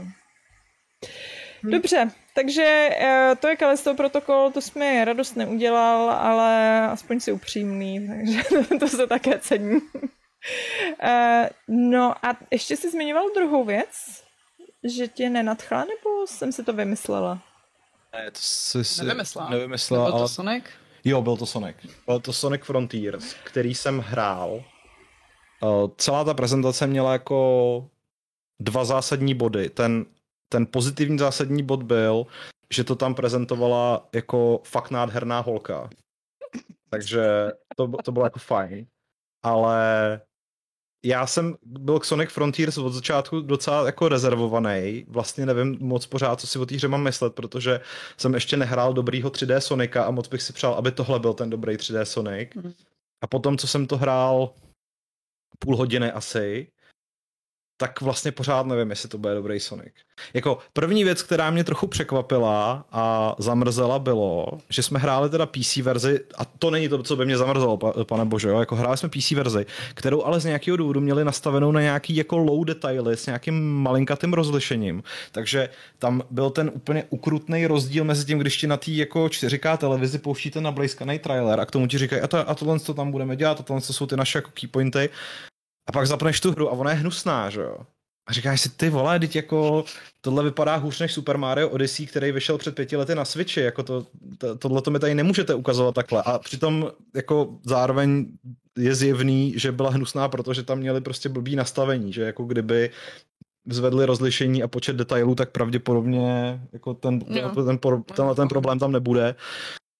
Hmm. Dobře, takže uh, to je Kalisto protokol, to jsme radost neudělal, ale aspoň si upřímný, takže to se také cení. uh, no a ještě jsi zmiňoval druhou věc, že tě nenadchla, nebo jsem si to vymyslela? Ne, to si, si nevymyslela. nevymyslela. Byl to ale... Sonic? Jo, byl to Sonic. Byl to Sonic Frontiers, který jsem hrál. Uh, celá ta prezentace měla jako dva zásadní body. Ten, ten pozitivní zásadní bod byl, že to tam prezentovala jako fakt nádherná holka. Takže to, to bylo jako fajn. Ale já jsem byl k Sonic Frontiers od začátku docela jako rezervovaný. Vlastně nevím moc pořád, co si o té hře mám myslet, protože jsem ještě nehrál dobrýho 3D Sonika a moc bych si přál, aby tohle byl ten dobrý 3D Sonic. Mm. A potom, co jsem to hrál půl hodiny asi, tak vlastně pořád nevím, jestli to bude dobrý Sonic. Jako první věc, která mě trochu překvapila a zamrzela, bylo, že jsme hráli teda PC verzi, a to není to, co by mě zamrzelo, pane bože, jo? jako hráli jsme PC verzi, kterou ale z nějakého důvodu měli nastavenou na nějaký jako low detaily s nějakým malinkatým rozlišením. Takže tam byl ten úplně ukrutný rozdíl mezi tím, když ti na té jako 4K televizi pouštíte na blejskaný trailer a k tomu ti říkají, a, to, a tohle to tam budeme dělat, a tohle to jsou ty naše jako keypointy a pak zapneš tu hru a ona je hnusná, že jo? A říkáš si, ty vole, teď jako tohle vypadá hůř než Super Mario Odyssey, který vyšel před pěti lety na Switchi, jako to, to, tohle to mi tady nemůžete ukazovat takhle. A přitom jako zároveň je zjevný, že byla hnusná, protože tam měli prostě blbý nastavení, že jako kdyby zvedli rozlišení a počet detailů, tak pravděpodobně jako ten, no. ten, ten, ten, ten problém tam nebude.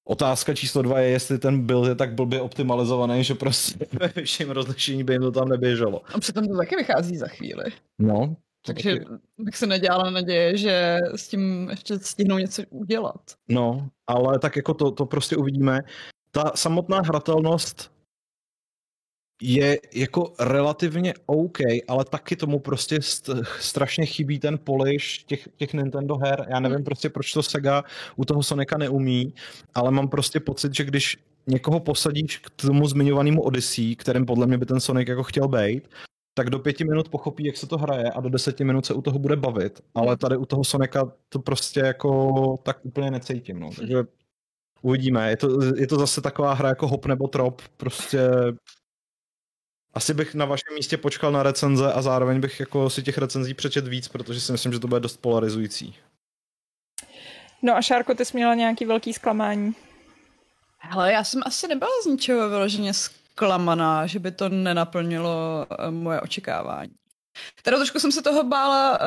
Otázka číslo dva je, jestli ten build je tak blbě optimalizovaný, že prostě ve vyšším rozlišení by jim to tam neběželo. A přitom to taky vychází za chvíli. No. Takže taky... bych se nedělala naděje, že s tím ještě stihnou něco udělat. No, ale tak jako to, to prostě uvidíme. Ta samotná hratelnost je jako relativně OK, ale taky tomu prostě st- strašně chybí ten polish těch, těch Nintendo her. Já nevím hmm. prostě, proč to Sega u toho Sonika neumí, ale mám prostě pocit, že když někoho posadíš k tomu zmiňovanému Odyssey, kterým podle mě by ten Sonic jako chtěl být, tak do pěti minut pochopí, jak se to hraje a do deseti minut se u toho bude bavit. Ale hmm. tady u toho Sonika to prostě jako tak úplně necítím. No. Takže uvidíme. Je to, je to zase taková hra jako hop nebo trop. Prostě asi bych na vašem místě počkal na recenze a zároveň bych jako si těch recenzí přečet víc, protože si myslím, že to bude dost polarizující. No a Šárko, ty jsi měla nějaký velký zklamání? Hele, já jsem asi nebyla z ničeho vyloženě zklamaná, že by to nenaplnilo eh, moje očekávání. Teda trošku jsem se toho bála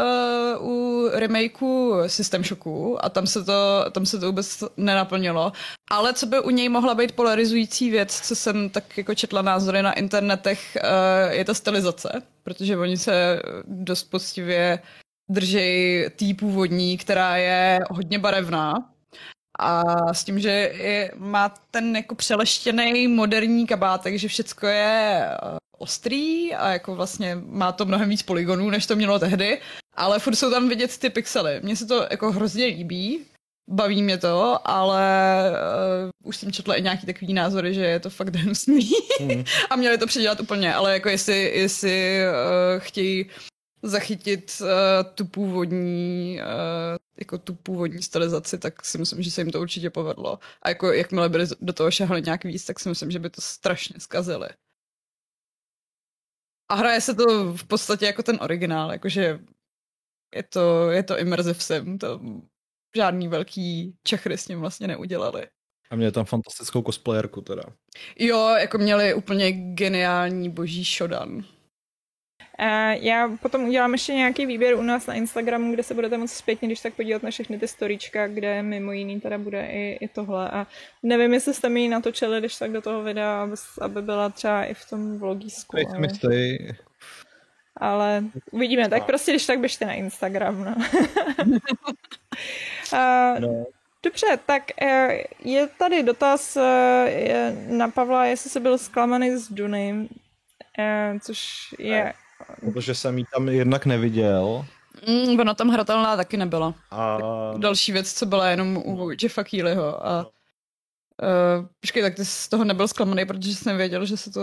uh, u remakeu System Shocku a tam se, to, tam se to vůbec nenaplnilo. Ale co by u něj mohla být polarizující věc, co jsem tak jako četla názory na internetech, uh, je ta stylizace, protože oni se dost poctivě drží tý původní, která je hodně barevná. A s tím, že je, má ten jako přeleštěný moderní kabátek, že všecko je ostrý a jako vlastně má to mnohem víc poligonů, než to mělo tehdy, ale furt jsou tam vidět ty pixely. Mně se to jako hrozně líbí, baví mě to, ale uh, už jsem četla i nějaký takový názory, že je to fakt hnusný mm. a měli to předělat úplně, ale jako jestli, jestli uh, chtějí zachytit uh, tu původní uh, jako tu původní stylizaci, tak si myslím, že se jim to určitě povedlo. A jako jakmile by do toho šahali nějak víc, tak si myslím, že by to strašně zkazili. A hraje se to v podstatě jako ten originál, jakože je to, je to immersive sim, to žádný velký čechry s ním vlastně neudělali. A měli tam fantastickou cosplayerku teda. Jo, jako měli úplně geniální boží shodan. Já potom udělám ještě nějaký výběr u nás na Instagramu, kde se budete moct zpětně, když tak podívat na všechny ty storíčka, kde mimo jiný teda bude i, i tohle. A nevím, jestli jste mi ji natočili, když tak do toho videa, aby, aby byla třeba i v tom vlogísku. Ale... ale uvidíme, tak prostě když tak běžte na Instagram. No. a, no. Dobře, tak eh, je tady dotaz eh, na Pavla, jestli se byl zklamaný z Duny, eh, což je Protože jsem ji tam jednak neviděl. Mm, ona tam hratelná taky nebyla. A... Další věc, co byla jenom u Jeffa Keelyho. A Uh, počkej, tak ty z toho nebyl zklamaný, protože jsem věděl, že se to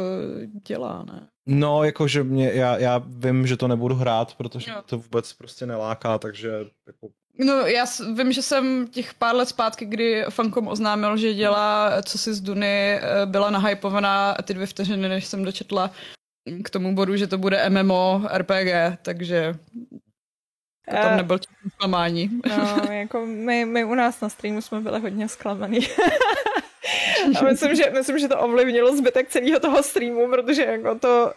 dělá, ne? No, jakože mě, já, já vím, že to nebudu hrát, protože jo. to vůbec prostě neláká, takže jako... No, já vím, že jsem těch pár let zpátky, kdy Fankom oznámil, že dělá co si z Duny, eh, byla nahypovaná ty dvě vteřiny, než jsem dočetla k tomu bodu, že to bude MMO RPG, takže to tam eh, nebyl zklamání. No, jako my, my u nás na streamu jsme byli hodně zklamaný. A myslím že, myslím, že to ovlivnilo zbytek celého toho streamu, protože jako to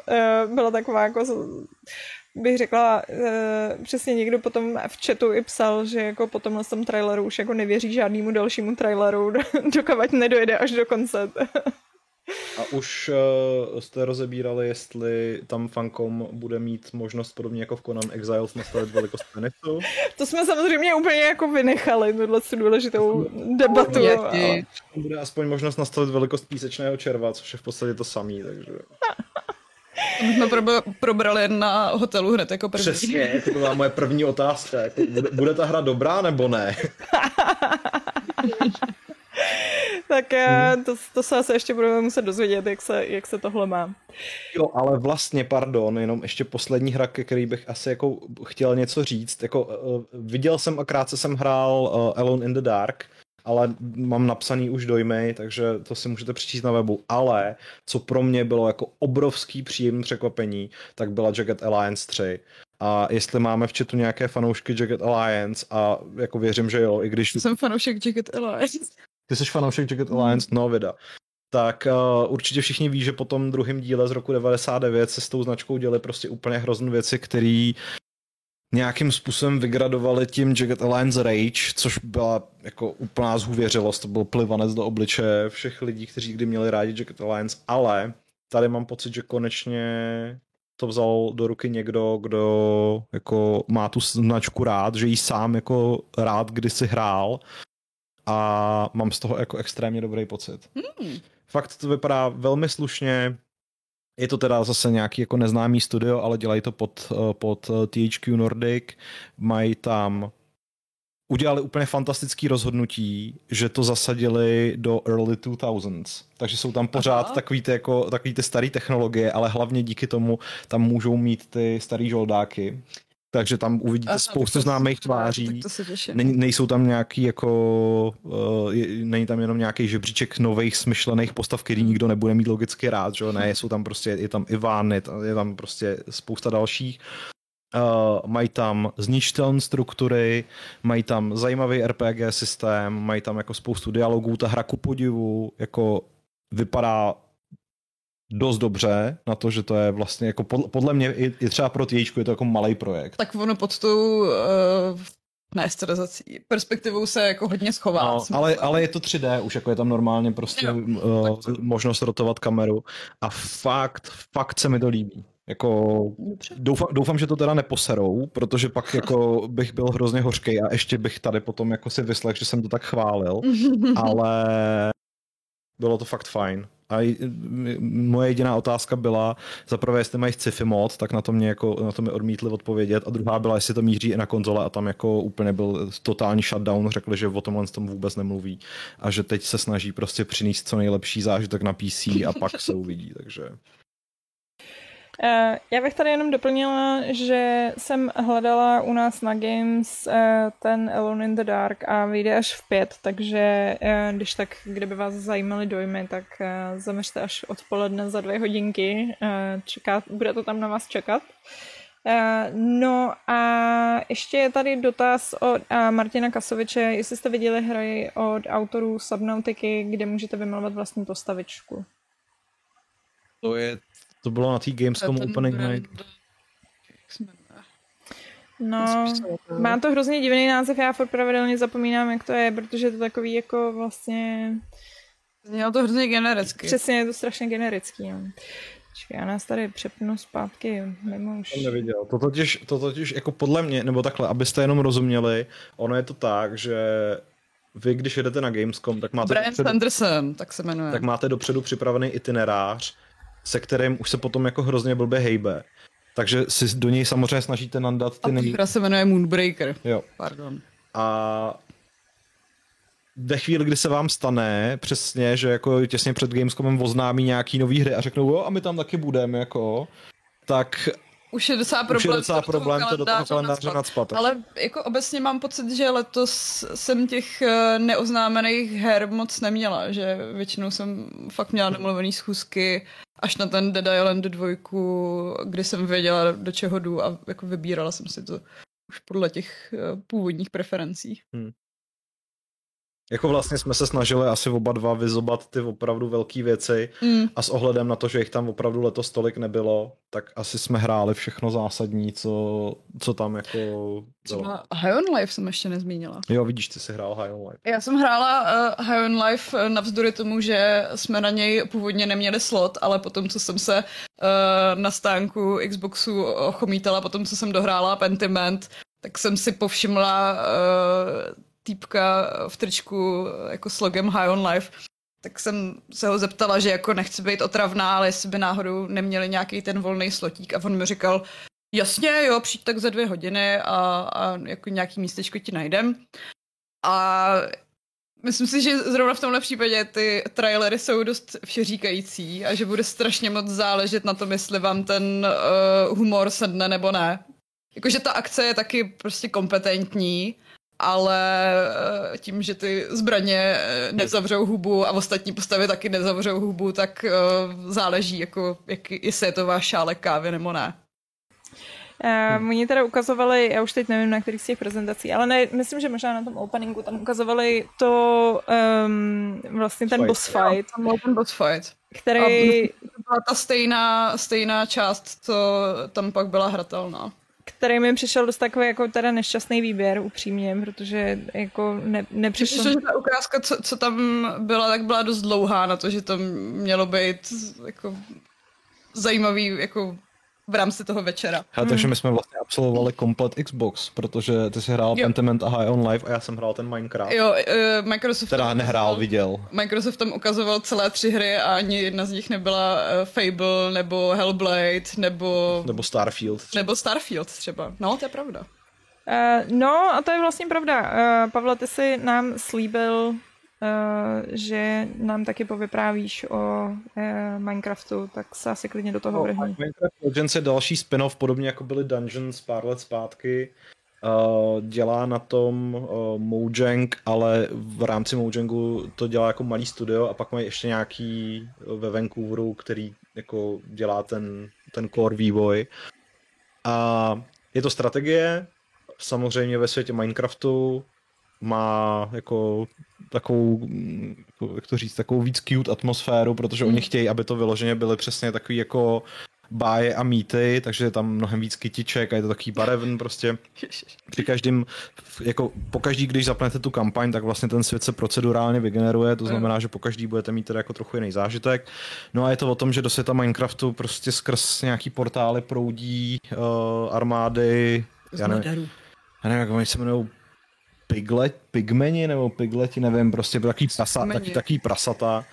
uh, byla taková jako bych řekla, uh, přesně někdo potom v chatu i psal, že jako po tomhle tom traileru už jako nevěří žádnému dalšímu traileru, dokud nedojde až do konce. A už uh, jste rozebírali, jestli tam Fancom bude mít možnost podobně jako v Conan Exiles nastavit velikost penisu? To jsme samozřejmě úplně jako vynechali, tuhle důležitou debatu. Ale bude aspoň možnost nastavit velikost písečného červa, což je v podstatě to samý, takže... My jsme probrali na hotelu hned jako první. Přesně, to byla moje první otázka. Jako, bude, bude ta hra dobrá nebo ne? tak hmm. to, to se asi ještě budeme muset dozvědět, jak se, jak se tohle má. Jo, ale vlastně, pardon, jenom ještě poslední hra, ke který bych asi jako chtěl něco říct. Jako, uh, viděl jsem a krátce jsem hrál uh, Alone in the Dark, ale mám napsaný už dojmy, takže to si můžete přečíst na webu. Ale co pro mě bylo jako obrovský příjemný překvapení, tak byla Jagged Alliance 3. A jestli máme v chatu nějaké fanoušky Jagged Alliance a jako věřím, že jo, i když... Jsem fanoušek Jagged Alliance. Ty jsi fanoušek Jagged Alliance? No, vida. Tak uh, určitě všichni ví, že po tom druhém díle z roku 99 se s tou značkou děly prostě úplně hrozné věci, které nějakým způsobem vygradovali tím Jagged Alliance Rage, což byla jako úplná zhůvěřilost, to byl plivanec do obličeje všech lidí, kteří kdy měli rádi Jagged Alliance, ale tady mám pocit, že konečně to vzal do ruky někdo, kdo jako má tu značku rád, že jí sám jako rád kdysi hrál a mám z toho jako extrémně dobrý pocit. Hmm. Fakt to vypadá velmi slušně, je to teda zase nějaký jako neznámý studio, ale dělají to pod, eh, pod eh, THQ Nordic, mají tam udělali úplně fantastický rozhodnutí, že to zasadili do early 2000s. Takže jsou tam pořád Aha. takový ty, jako, takový ty staré technologie, ale hlavně díky tomu tam můžou mít ty starý žoldáky takže tam uvidíte Aha, spoustu známých tváří. Ne, nejsou tam nějaký jako, uh, není tam jenom nějaký žebříček nových smyšlených postav, který nikdo nebude mít logicky rád, že Ne, jsou tam prostě, je tam Ivan, je tam, je tam prostě spousta dalších. Uh, mají tam zničitelné struktury, mají tam zajímavý RPG systém, mají tam jako spoustu dialogů, ta hra ku podivu jako vypadá dost dobře na to, že to je vlastně jako podle mě i, i třeba pro THQ je to jako malý projekt. Tak ono pod tou uh, ne sterilizací, perspektivou se jako hodně schová. No, ale, ale je to 3D, už jako je tam normálně prostě jo, uh, možnost rotovat kameru a fakt, fakt se mi to líbí. Jako, doufám, doufám, že to teda neposerou, protože pak jako bych byl hrozně hořký a ještě bych tady potom jako si vyslech, že jsem to tak chválil, ale bylo to fakt fajn. A moje jediná otázka byla, za prvé, jestli mají sci-fi mod, tak na to mě, jako, na to mě odmítli odpovědět. A druhá byla, jestli to míří i na konzole a tam jako úplně byl totální shutdown, řekli, že o tomhle tom vůbec nemluví. A že teď se snaží prostě přinést co nejlepší zážitek na PC a pak se uvidí, takže... Uh, já bych tady jenom doplnila, že jsem hledala u nás na Games uh, ten Alone in the Dark a vyjde až v pět, takže uh, když tak, kdyby vás zajímaly dojmy, tak zaměřte až odpoledne za dvě hodinky. Čeká, bude to tam na vás čekat. No a ještě je tady dotaz od Martina Kasoviče, jestli jste viděli hry od autorů Subnautiky, kde můžete vymalovat vlastní postavičku. To je to bylo na té Gamescom Opening Night. No, má to hrozně divný název, já furt pravidelně zapomínám, jak to je, protože je to takový jako vlastně... Znělo to hrozně genericky. Přesně, je to strašně generický, no. Čekaj, já nás tady přepnu zpátky mimo už. Jsem neviděl. To totiž, to totiž jako podle mě, nebo takhle, abyste jenom rozuměli, ono je to tak, že vy, když jedete na Gamescom, tak máte... Brian dopředu, Sanderson, tak se jmenuje. Tak máte dopředu připravený itinerář, se kterým už se potom jako hrozně blbě hejbe. Takže si do něj samozřejmě snažíte nandat ty nej... A se jmenuje Moonbreaker. Jo. Pardon. A ve chvíli, kdy se vám stane přesně, že jako těsně před Gamescomem oznámí nějaký nový hry a řeknou, jo, a my tam taky budeme, jako, tak už je docela problém, už je docela to problém to do toho kalendáře nadspat. Ale jako obecně mám pocit, že letos jsem těch eh, neoznámených her moc neměla, že většinou jsem fakt měla domluvený schůzky až na ten Dead Island 2, kdy jsem věděla, do čeho jdu a jako vybírala jsem si to už podle těch eh, původních preferencí. Hmm. Jako vlastně jsme se snažili asi oba dva vyzobat ty opravdu velké věci mm. a s ohledem na to, že jich tam opravdu letos tolik nebylo, tak asi jsme hráli všechno zásadní, co, co tam jako Třeba High on Life jsem ještě nezmínila. Jo, vidíš, ty jsi hrál High on Life. Já jsem hrála uh, High on Life uh, navzdory tomu, že jsme na něj původně neměli slot, ale potom, co jsem se uh, na stánku Xboxu ochomítala, potom, co jsem dohrála Pentiment, tak jsem si povšimla uh, týpka v tričku jako s logem High on Life, tak jsem se ho zeptala, že jako nechci být otravná, ale jestli by náhodou neměli nějaký ten volný slotík a on mi říkal, jasně, jo, přijď tak za dvě hodiny a, a jako nějaký místečko ti najdem. A myslím si, že zrovna v tomhle případě ty trailery jsou dost všeříkající a že bude strašně moc záležet na tom, jestli vám ten uh, humor sedne nebo ne. Jakože ta akce je taky prostě kompetentní, ale eh, tím, že ty zbraně eh, nezavřou hubu a ostatní postavy taky nezavřou hubu, tak uh, záleží, jako, jak, jestli je to váš šálek kávy nebo ne. Uh, oni teda ukazovali, já už teď nevím na kterých z těch prezentací, ale ne, myslím, že možná na tom openingu tam ukazovali to um, vlastně ten boss fight. Tam byl ten boss fight. Který... A to byla ta stejná, stejná část, co tam pak byla hratelná který mi přišel dost takový jako teda nešťastný výběr, upřímně, protože jako ne, nepřišel... Myslím, že ta ukázka, co, co tam byla, tak byla dost dlouhá na to, že to mělo být jako zajímavý jako v rámci toho večera. A takže my jsme vlastně absolvovali komplet Xbox, protože ty jsi hrál jo. Pentiment a High on Life a já jsem hrál ten Minecraft. Jo, uh, Microsoft... Teda nehrál, viděl. Microsoft tam ukazoval celé tři hry a ani jedna z nich nebyla uh, Fable, nebo Hellblade, nebo... Nebo Starfield. Třeba. Nebo Starfield třeba. No, to je pravda. Uh, no a to je vlastně pravda. Uh, Pavle, ty jsi nám slíbil že nám taky povyprávíš o uh, Minecraftu, tak se asi klidně do toho no, vrhni. Minecraft Legends je další spin-off, podobně jako byly Dungeons pár let zpátky. Uh, dělá na tom Mojang, ale v rámci Mojangu to dělá jako malý studio a pak mají ještě nějaký ve Vancouveru, který jako dělá ten, ten core vývoj. A je to strategie, samozřejmě ve světě Minecraftu, má jako takovou, jako, jak to říct, takovou víc cute atmosféru, protože mm. oni chtějí, aby to vyloženě byly přesně takový jako báje a mýty, takže je tam mnohem víc kytiček a je to takový barevn prostě. Při každým, jako po každý, když zapnete tu kampaň, tak vlastně ten svět se procedurálně vygeneruje, to znamená, že po každý budete mít teda jako trochu jiný zážitek. No a je to o tom, že do světa Minecraftu prostě skrz nějaký portály proudí uh, armády, já nevím, já nevím, jak oni se jmenují, piglet, pigmeni nebo pigleti, nevím, prostě takový, prasa, taky, taký prasata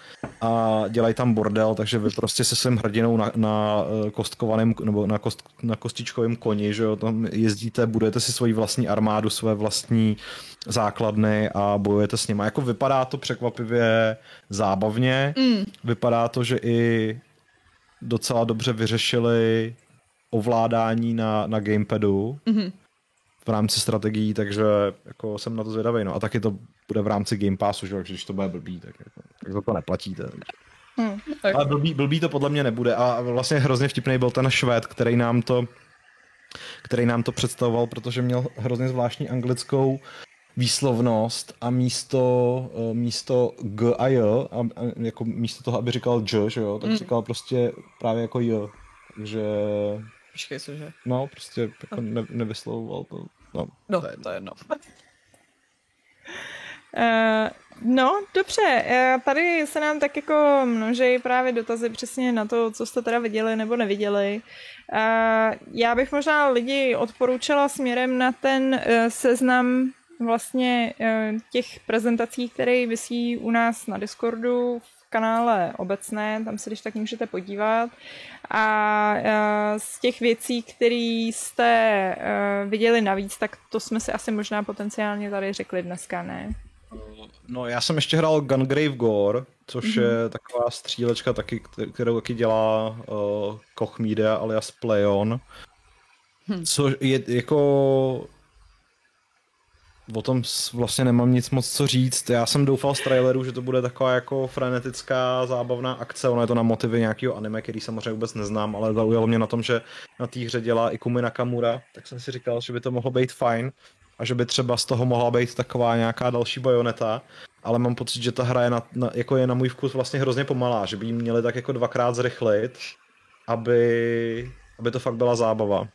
a dělají tam bordel, takže vy prostě se svým hrdinou na, na eh, kostkovaném nebo na, kost, na kostičkovém koni, že jo, tam jezdíte, budujete si svoji vlastní armádu, své vlastní základny a bojujete s nimi. Jako vypadá to překvapivě zábavně, mm. vypadá to, že i docela dobře vyřešili ovládání na, na gamepadu mm-hmm. V rámci strategií, takže jako jsem na to zvědavý. No. A taky to bude v rámci Game Passu, že? takže když to bude blbý, tak, jako, tak za to neplatíte. Hmm, tak. Ale blbý, blbý to podle mě nebude. A vlastně hrozně vtipný byl ten Švéd, který nám to který nám to představoval, protože měl hrozně zvláštní anglickou výslovnost a místo, eh, místo G a J, a, a jako místo toho, aby říkal J, že jo, tak mm. říkal prostě právě jako J. Takže... Počkej, cože? No, prostě jako ne, nevyslovoval to. No, no to je, to je jedno. Uh, no, dobře, uh, tady se nám tak jako množí právě dotazy přesně na to, co jste teda viděli nebo neviděli. Uh, já bych možná lidi odporučila směrem na ten uh, seznam vlastně uh, těch prezentací, které vysí u nás na Discordu v kanále obecné, tam se když tak můžete podívat. A z těch věcí, které jste viděli navíc, tak to jsme si asi možná potenciálně tady řekli dneska, ne? No já jsem ještě hrál Gungrave Gore, což mm-hmm. je taková střílečka taky, kterou taky dělá uh, Koch Media alias Playon. Hm. Co je jako o tom vlastně nemám nic moc co říct. Já jsem doufal z traileru, že to bude taková jako frenetická, zábavná akce. Ono je to na motivy nějakého anime, který samozřejmě vůbec neznám, ale zaujalo mě na tom, že na té hře dělá i Kumi Nakamura, tak jsem si říkal, že by to mohlo být fajn a že by třeba z toho mohla být taková nějaká další bajoneta, ale mám pocit, že ta hra je na, na, jako je na můj vkus vlastně hrozně pomalá, že by jí měli tak jako dvakrát zrychlit, aby, aby to fakt byla zábava.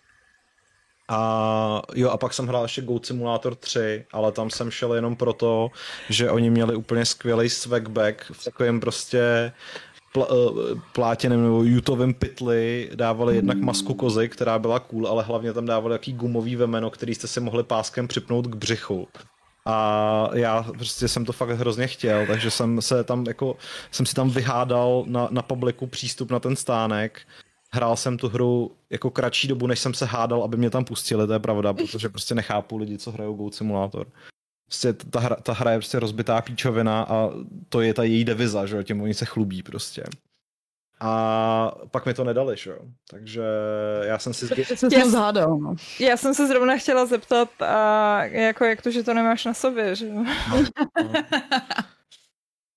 A jo, a pak jsem hrál ještě Goat Simulator 3, ale tam jsem šel jenom proto, že oni měli úplně skvělý swagback v takovém prostě pl- eh, plátěném nebo jutovém pytli dávali jednak masku kozy, která byla cool, ale hlavně tam dávali jaký gumový vemeno, který jste si mohli páskem připnout k břichu. A já prostě jsem to fakt hrozně chtěl, takže jsem se tam jako, jsem si tam vyhádal na, na publiku přístup na ten stánek. Hrál jsem tu hru jako kratší dobu, než jsem se hádal, aby mě tam pustili, to je pravda, protože prostě nechápu lidi, co hrajou Goat Simulator prostě ta hra, ta hra je prostě rozbitá píčovina a to je ta její deviza, že jo, tím oni se chlubí prostě. A pak mi to nedali, že jo. Takže já jsem si... Já, zhádal, no. já jsem se zrovna chtěla zeptat, a jako jak to, že to nemáš na sobě, že jo. No, no.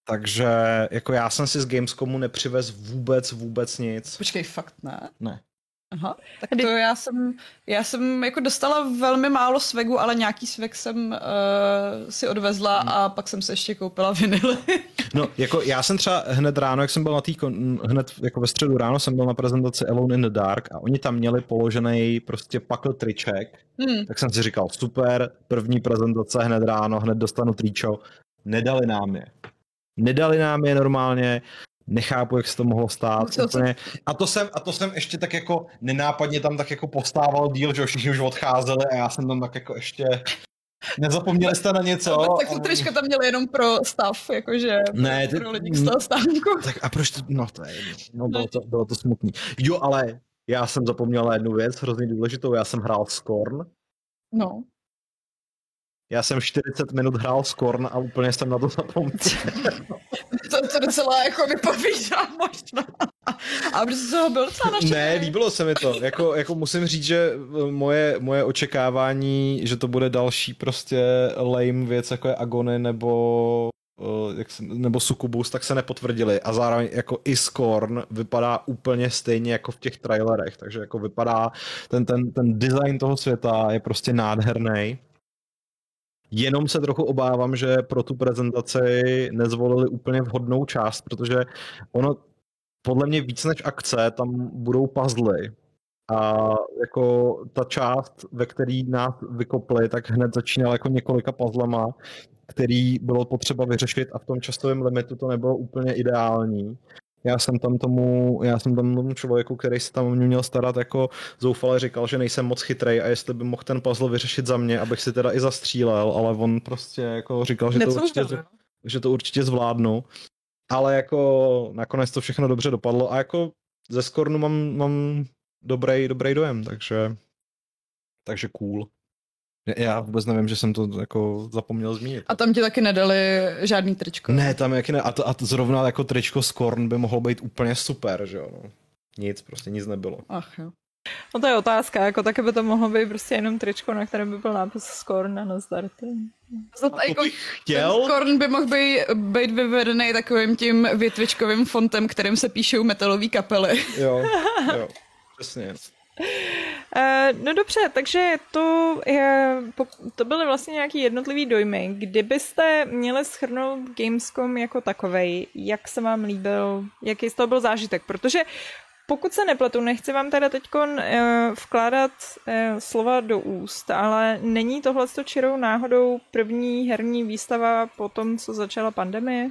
Takže jako já jsem si z Gamescomu nepřivez vůbec, vůbec nic. Počkej, fakt ne? Ne. Aha, tak to já jsem, já jsem jako dostala velmi málo svegu, ale nějaký svek jsem uh, si odvezla hmm. a pak jsem se ještě koupila vinily. no, jako já jsem třeba hned ráno, jak jsem byl na tý, hned jako ve středu ráno jsem byl na prezentaci Alone in the Dark a oni tam měli položený prostě pakl triček, hmm. tak jsem si říkal, super, první prezentace hned ráno, hned dostanu tričo, nedali nám je. Nedali nám je normálně, nechápu, jak se to mohlo stát. Co, úplně. A, to jsem, a to jsem ještě tak jako nenápadně tam tak jako postával díl, že všichni už odcházeli a já jsem tam tak jako ještě Nezapomněli jste na něco? No, tak to trička tam měli jenom pro stav, jakože ne, ty, pro lidi z toho stánku. Tak a proč to, no to je, no bylo to, bylo to smutný. Jo, ale já jsem zapomněl na jednu věc, hrozně důležitou, já jsem hrál Scorn. No. Já jsem 40 minut hrál Scorn a úplně jsem na to zapomněl. to, to docela jako vypovídá možná. A protože to byl docela naštěný. Ne, líbilo se mi to. Jako, jako musím říct, že eh, moje, moje očekávání, že to bude další prostě lame věc, jako je Agony nebo eh, jak se, nebo Sukubus, tak se nepotvrdili a zároveň jako i Scorn vypadá úplně stejně jako v těch trailerech, takže jako vypadá ten, ten, ten design toho světa je prostě nádherný Jenom se trochu obávám, že pro tu prezentaci nezvolili úplně vhodnou část, protože ono podle mě víc než akce, tam budou puzzly. A jako ta část, ve který nás vykopli, tak hned začínal jako několika puzzlema, který bylo potřeba vyřešit a v tom časovém limitu to nebylo úplně ideální já jsem tam tomu, já jsem tam tomu člověku, který se tam o mě měl starat, jako zoufale říkal, že nejsem moc chytrej a jestli by mohl ten puzzle vyřešit za mě, abych si teda i zastřílel, ale on prostě jako říkal, že to, určitě, že to určitě zvládnu. Ale jako nakonec to všechno dobře dopadlo a jako ze Skornu mám, mám dobrý, dobrý dojem, takže takže cool. Já vůbec nevím, že jsem to jako zapomněl zmínit. A tam ti taky nedali žádný tričko? Ne, tam jaký ne. A, to, a to zrovna jako tričko z Korn by mohlo být úplně super, že jo. No. Nic, prostě nic nebylo. Ach jo. No to je otázka, jako taky by to mohlo být prostě jenom tričko, na kterém by byl nápis Skorn a nazdar. Zat, jako, chtěl. Skorn by mohl být, být vyvedený takovým tím větvičkovým fontem, kterým se píšou metalové kapely. Jo, jo, přesně. Uh, no dobře, takže to, je, to byly vlastně nějaký jednotlivý dojmy. Kdybyste měli schrnout Gamescom jako takovej, jak se vám líbil, jaký z toho byl zážitek? Protože pokud se nepletu, nechci vám teda teď uh, vkládat uh, slova do úst, ale není tohle čirou náhodou první herní výstava po tom, co začala pandemie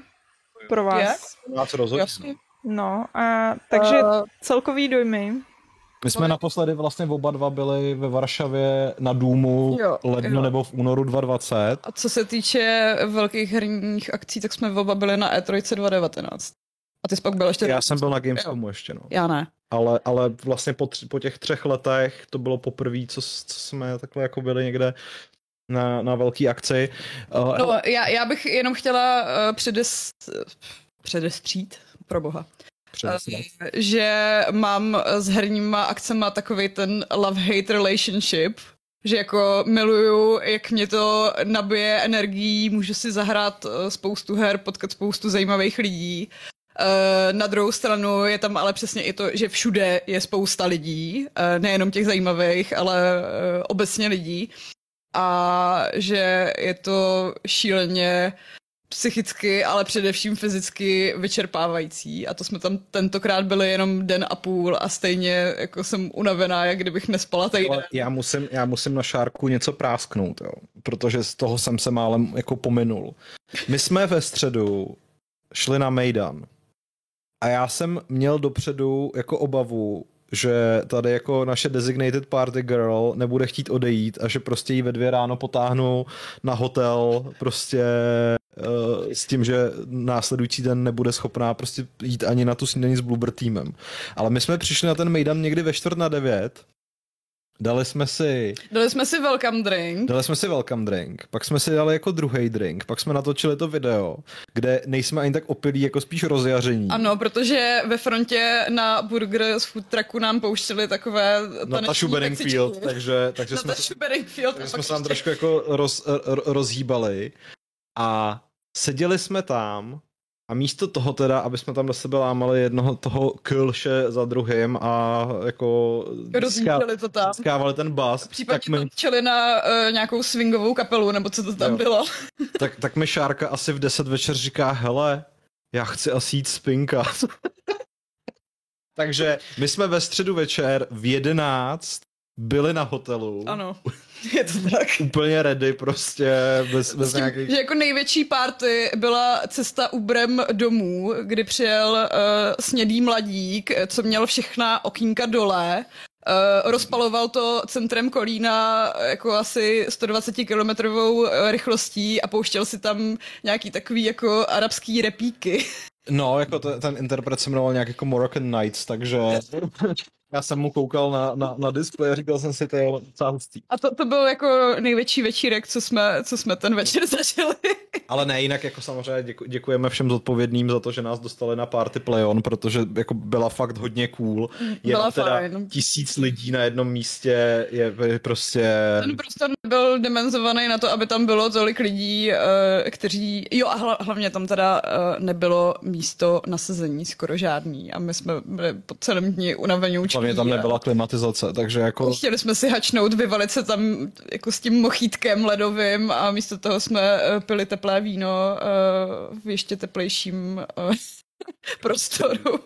pro vás? Vás rozhodně. No a takže uh, celkový dojmy. My jsme naposledy vlastně oba dva byli ve Varšavě na Důmu jo, lednu jo. nebo v únoru 2020. A co se týče velkých herních akcí, tak jsme oba byli na E3 2019. A ty jsi pak byl ještě... Já jsem byl na Gamescomu ještě, no. Já ne. Ale, ale vlastně po, tři, po těch třech letech to bylo poprvé, co, co jsme takhle jako byli někde na, na velký akci. Uh, no, já, já bych jenom chtěla uh, předest, předestřít, pro boha. Uh, že mám s herníma akcema takový ten love-hate relationship, že jako miluju, jak mě to nabije energií, můžu si zahrát spoustu her, potkat spoustu zajímavých lidí Eh, na druhou stranu je tam ale přesně i to, že všude je spousta lidí, eh, nejenom těch zajímavých, ale eh, obecně lidí. A že je to šíleně psychicky, ale především fyzicky vyčerpávající. A to jsme tam tentokrát byli jenom den a půl a stejně jako jsem unavená, jak kdybych nespala týden. Já musím, já musím na šárku něco prásknout, jo, protože z toho jsem se málem jako pominul. My jsme ve středu šli na Mejdan a já jsem měl dopředu jako obavu, že tady jako naše designated party girl nebude chtít odejít a že prostě jí ve dvě ráno potáhnu na hotel prostě uh, s tím, že následující den nebude schopná prostě jít ani na tu snídaní s Bloober týmem. Ale my jsme přišli na ten Mejdan někdy ve čtvrt na devět Dali jsme si... Dali jsme si welcome drink. Dali jsme si welcome drink. Pak jsme si dali jako druhý drink. Pak jsme natočili to video, kde nejsme ani tak opilí, jako spíš rozjaření. Ano, protože ve frontě na burger z food trucku nám pouštěli takové Natashu Bedingfield, takže, takže jsme, Bedingfield, takže jsme se tam trošku jako roz, rozhýbali. A seděli jsme tam a místo toho teda, aby jsme tam do sebe lámali jednoho toho kylše za druhým a jako Rozjížděli to tam. Skávali ten bas. Případně tak my... čeli na uh, nějakou swingovou kapelu, nebo co to tam jo. bylo. tak, tak mi Šárka asi v 10 večer říká, hele, já chci asi jít spinkat. Takže my jsme ve středu večer v 11 byli na hotelu. Ano, je to tak. Úplně ready prostě, bez, bez tím, nějakých... Že jako největší party byla cesta Ubrem domů, kdy přijel uh, snědý mladík, co měl všechna okýnka dole, Uh, rozpaloval to centrem Kolína jako asi 120 kilometrovou rychlostí a pouštěl si tam nějaký takový jako arabský repíky. No, jako to, ten interpret se jmenoval nějak jako Moroccan Nights, takže já jsem mu koukal na, na, na displej a říkal jsem si, to je docela hustý. A to, to byl jako největší večírek, co jsme, co jsme ten večer zažili. Ale ne, jinak jako samozřejmě děku, děkujeme všem zodpovědným za to, že nás dostali na party Playon, protože jako byla fakt hodně cool. Je byla teda fajn. tisíc lidí na jednom místě je prostě... Ten prostor byl dimenzovaný na to, aby tam bylo tolik lidí, eh, kteří... Jo a hlavně tam teda eh, nebylo místo na sezení skoro žádný a my jsme byli po celém dní unavení Hlavně tam nebyla klimatizace, takže jako... Chtěli jsme si hačnout, vyvalit se tam jako s tím mochítkem ledovým a místo toho jsme eh, pili teplé víno uh, v ještě teplejším uh, prostoru.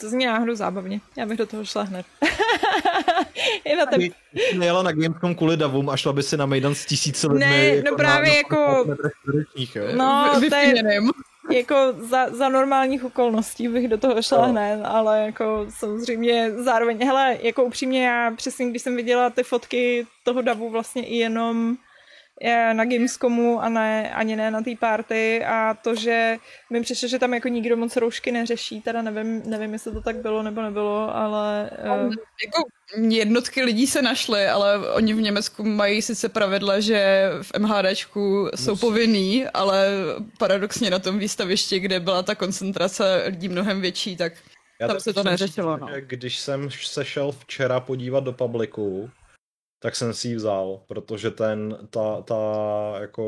To zní náhodou zábavně. Já bych do toho šla hned. je na ten... Nejela na Gamescom kvůli davům a šla by si na Mejdan s tisíci lidmi. Ne, jako no právě na, jako... No, to je, jako za, za normálních okolností bych do toho šla no. hned, ale jako samozřejmě zároveň, hele, jako upřímně já přesně, když jsem viděla ty fotky toho davu vlastně i jenom na Gamescomu a ne, ani ne na té party a to, že mi přišlo, že tam jako nikdo moc roušky neřeší, teda nevím, nevím, jestli to tak bylo nebo nebylo, ale... Uh... Jako jednotky lidí se našly, ale oni v Německu mají sice pravidla, že v MHDčku jsou povinný, ale paradoxně na tom výstavišti, kde byla ta koncentrace lidí mnohem větší, tak Já tam se to neřešilo. No. Když jsem se šel včera podívat do publiku, tak jsem si ji vzal, protože ten, ta, ta, jako,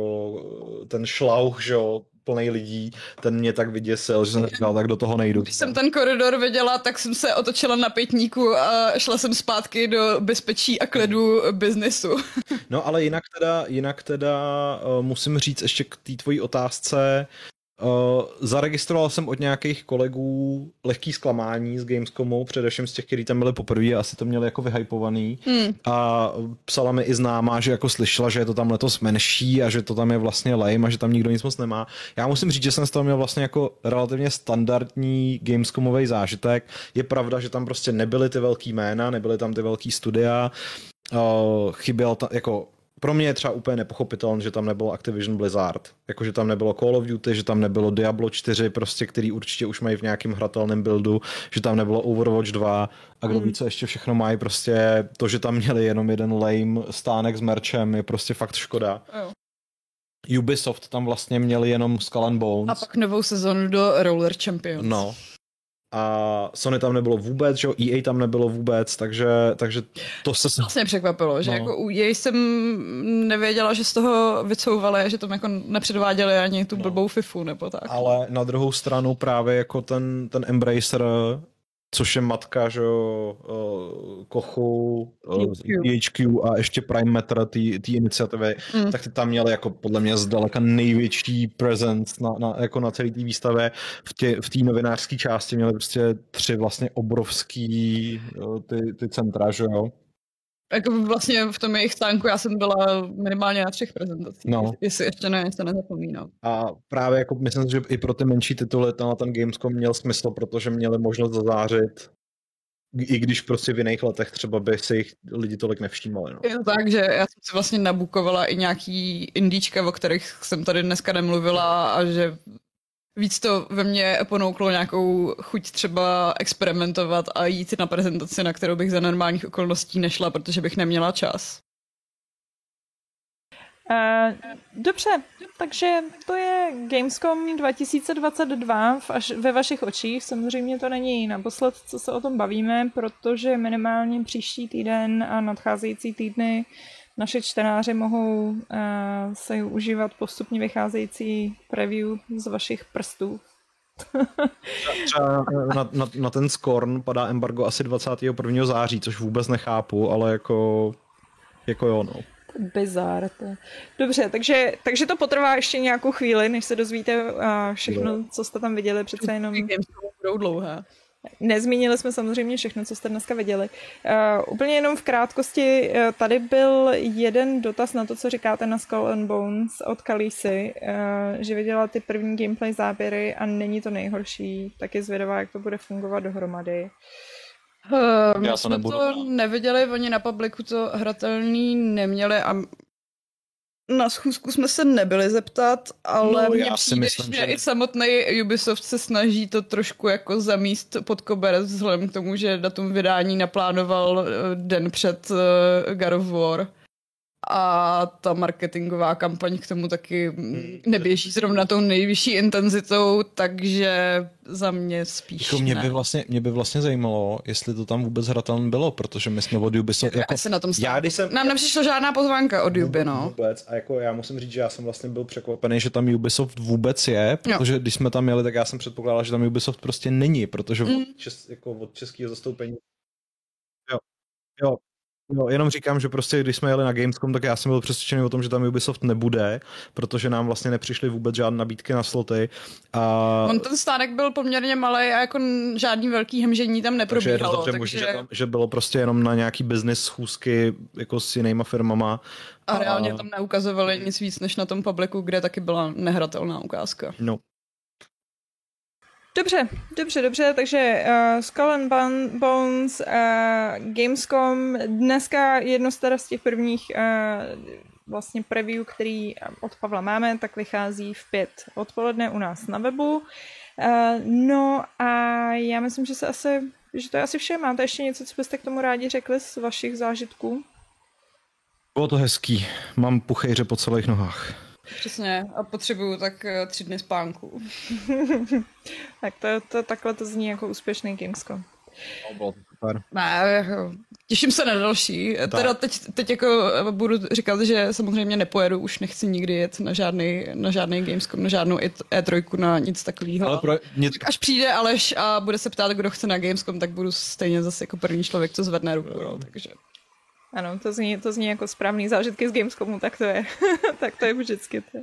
ten šlauch, že jo, plný lidí, ten mě tak vyděsil, že jsem říkal, tak do toho nejdu. Když jsem ten koridor viděla, tak jsem se otočila na pětníku a šla jsem zpátky do bezpečí a kledu biznesu. No ale jinak teda, jinak teda uh, musím říct ještě k té tvojí otázce, Uh, zaregistroval jsem od nějakých kolegů lehký zklamání z Gamescomu, především z těch, kteří tam byli poprvé a asi to měli jako vyhypovaný. Hmm. A psala mi i známá, že jako slyšela, že je to tam letos menší a že to tam je vlastně lame a že tam nikdo nic moc nemá. Já musím říct, že jsem z toho měl vlastně jako relativně standardní Gamescomový zážitek. Je pravda, že tam prostě nebyly ty velký jména, nebyly tam ty velký studia, uh, chyběl tam, jako pro mě je třeba úplně nepochopitelné, že tam nebylo Activision Blizzard. Jako, že tam nebylo Call of Duty, že tam nebylo Diablo 4, prostě, který určitě už mají v nějakém hratelném buildu, že tam nebylo Overwatch 2 a kdo mm. ví, co ještě všechno mají, prostě to, že tam měli jenom jeden lame stánek s merčem, je prostě fakt škoda. Oh. Ubisoft tam vlastně měli jenom Skull and Bones. A pak novou sezonu do Roller Champions. No, a Sony tam nebylo vůbec, že EA tam nebylo vůbec, takže, takže to se... Vlastně překvapilo, že no. jako u EA jsem nevěděla, že z toho vycouvali, že tam jako nepředváděli ani tu no. blbou FIFU nebo tak. Ale na druhou stranu právě jako ten, ten Embracer což je matka, že jo, uh, Kochu, uh, THQ a ještě Prime Matter té iniciativy, mm. tak ty tam měli jako podle mě zdaleka největší presence na, na, jako na celé té výstavě. V té v novinářské části měli prostě tři vlastně obrovský uh, ty, ty centra, že jo jako vlastně v tom jejich stánku já jsem byla minimálně na třech prezentacích, no. jestli ještě ne, se nezapomínám. A právě jako myslím, že i pro ty menší tituly na ten Gamescom měl smysl, protože měli možnost zazářit i když prostě v jiných letech třeba by si jich lidi tolik nevšímali. No. Je to tak, že já jsem si vlastně nabukovala i nějaký indíčka, o kterých jsem tady dneska nemluvila a že víc to ve mně ponouklo nějakou chuť třeba experimentovat a jít na prezentaci, na kterou bych za normálních okolností nešla, protože bych neměla čas. Uh, dobře, takže to je Gamescom 2022 v až, ve vašich očích. Samozřejmě to není naposled, co se o tom bavíme, protože minimálně příští týden a nadcházející týdny uh, naše čtenáři mohou uh, se užívat postupně vycházející preview z vašich prstů. Třeba na, na, na ten Scorn padá embargo asi 21. září, což vůbec nechápu, ale jako, jako jo, no. Bizar. To. Dobře, takže, takže to potrvá ještě nějakou chvíli, než se dozvíte uh, všechno, no. co jste tam viděli, přece jenom. Budou dlouhé. Nezmínili jsme samozřejmě všechno, co jste dneska viděli. Uh, úplně jenom v krátkosti, uh, tady byl jeden dotaz na to, co říkáte na Skull and Bones od Kalisy, uh, že viděla ty první gameplay záběry a není to nejhorší, tak je zvědavá, jak to bude fungovat dohromady. Uh, Já to nebudu. to neviděli, oni na publiku to hratelný neměli a na schůzku jsme se nebyli zeptat, ale no, mně přijde, myslím, že, že i samotný Ubisoft se snaží to trošku jako zamíst pod koberec vzhledem k tomu, že datum vydání naplánoval eh, den před uh, God of War a ta marketingová kampaň k tomu taky hmm. neběží zrovna tou nejvyšší intenzitou, takže za mě spíš jako mě by vlastně Mě by vlastně zajímalo, jestli to tam vůbec hratelné bylo, protože my jsme od Ubisoft... Jako, já na tom já, když jsem, Nám nepřišla žádná pozvánka od Ubi, no. Vůbec, a jako já musím říct, že já jsem vlastně byl překvapený, že tam Ubisoft vůbec je, protože jo. když jsme tam jeli, tak já jsem předpokládal, že tam Ubisoft prostě není, protože mm. od, čes, jako od českého zastoupení Jo, jo, No, jenom říkám, že prostě když jsme jeli na Gamescom, tak já jsem byl přesvědčený o tom, že tam Ubisoft nebude, protože nám vlastně nepřišly vůbec žádné nabídky na sloty. A... On ten stánek byl poměrně malý a jako žádný velký hemžení tam neprobíhalo. Takže je dobře takže... možný, že, tam, že bylo prostě jenom na nějaký business schůzky jako s jinýma firmama. A, a reálně tam neukazovali nic víc než na tom publiku, kde taky byla nehratelná ukázka. No, Dobře, dobře, dobře, takže uh, Skull and Bones, uh, Gamescom, dneska jedno z těch prvních uh, vlastně preview, který od Pavla máme, tak vychází v pět odpoledne u nás na webu. Uh, no a já myslím, že se asi, že to je asi vše. Máte ještě něco, co byste k tomu rádi řekli z vašich zážitků? Bylo to hezký. Mám puchejře po celých nohách. Přesně. A potřebuju tak eh, tři dny spánku. tak to, to, takhle to zní jako úspěšný Gamescom. No, bylo to super. Ne, jako, těším se na další. Tak. Teda teď, teď jako budu říkat, že samozřejmě nepojedu, už nechci nikdy jet na žádný, na žádný Gamescom, na žádnou E3, na nic takového. Ale pro, nic... Až přijde Aleš a bude se ptát, kdo chce na Gamescom, tak budu stejně zase jako první člověk, co zvedne ruku. No, takže... Ano, to zní, to zní jako správný zážitky z Gamescomu, tak to je. tak to je vždycky. To je.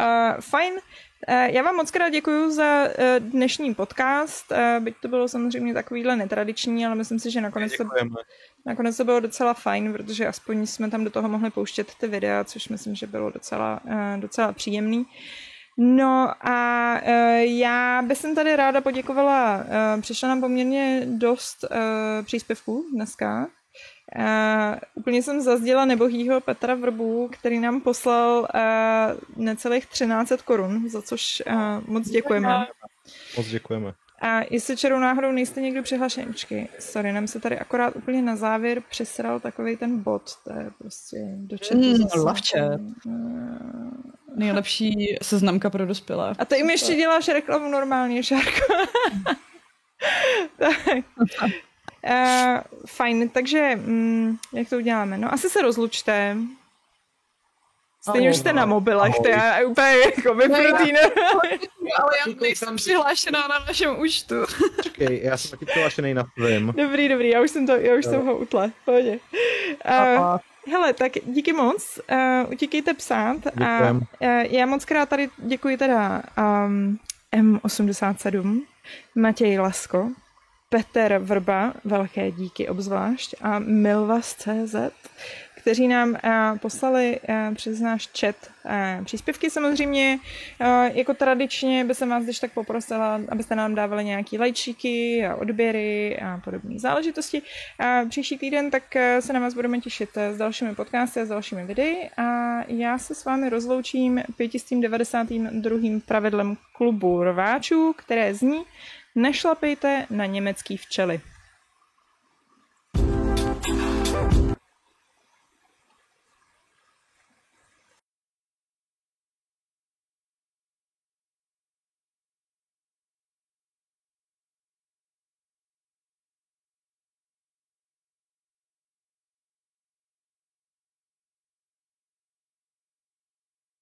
Uh, fajn. Uh, já vám moc krát děkuji za uh, dnešní podcast. Uh, byť to bylo samozřejmě takovýhle netradiční, ale myslím si, že nakonec to, nakonec to bylo docela fajn, protože aspoň jsme tam do toho mohli pouštět ty videa, což myslím, že bylo docela, uh, docela příjemný. No a uh, já bych jsem tady ráda poděkovala. Uh, přišla nám poměrně dost uh, příspěvků dneska. Uh, úplně jsem zazděla nebohýho Petra Vrbu, který nám poslal uh, necelých 13 korun, za což uh, moc děkujeme. Moc děkujeme. A jestli čerou náhodou nejste někdo přihlašený, počkej, sorry, nám se tady akorát úplně na závěr přesral takový ten bod, to je prostě do chatu mm, zase. Uh, Nejlepší seznamka pro dospělé. A ty jim ještě děláš reklamu normálně, Šárko. tak. Uh, fajn, takže um, jak to uděláme? No asi se rozlučte. Stejně už jste na mobilech, to je úplně jako vypnutý. Ne, ale já nejsem přihlášená na našem účtu. Čekej, já jsem taky přihlášený na tvém. Dobrý, dobrý, já už jsem, to, já už jsem ho utla, pohodě. Uh, hele, tak díky moc, uh, utíkejte psát a uh, já moc krát tady děkuji teda um, M87, Matěj Lasko, Petr Vrba, velké díky obzvlášť, a Milvas.cz, kteří nám uh, poslali uh, přes náš chat uh, příspěvky. Samozřejmě, jako tradičně by se vás když tak poprosila, abyste nám dávali nějaký lajčíky a odběry a podobné záležitosti. Uh, příští týden tak se na vás budeme těšit s dalšími podcasty a s dalšími videi a já se s vámi rozloučím 592. pravidlem klubu rváčů, které zní Nešlapejte na německý včely.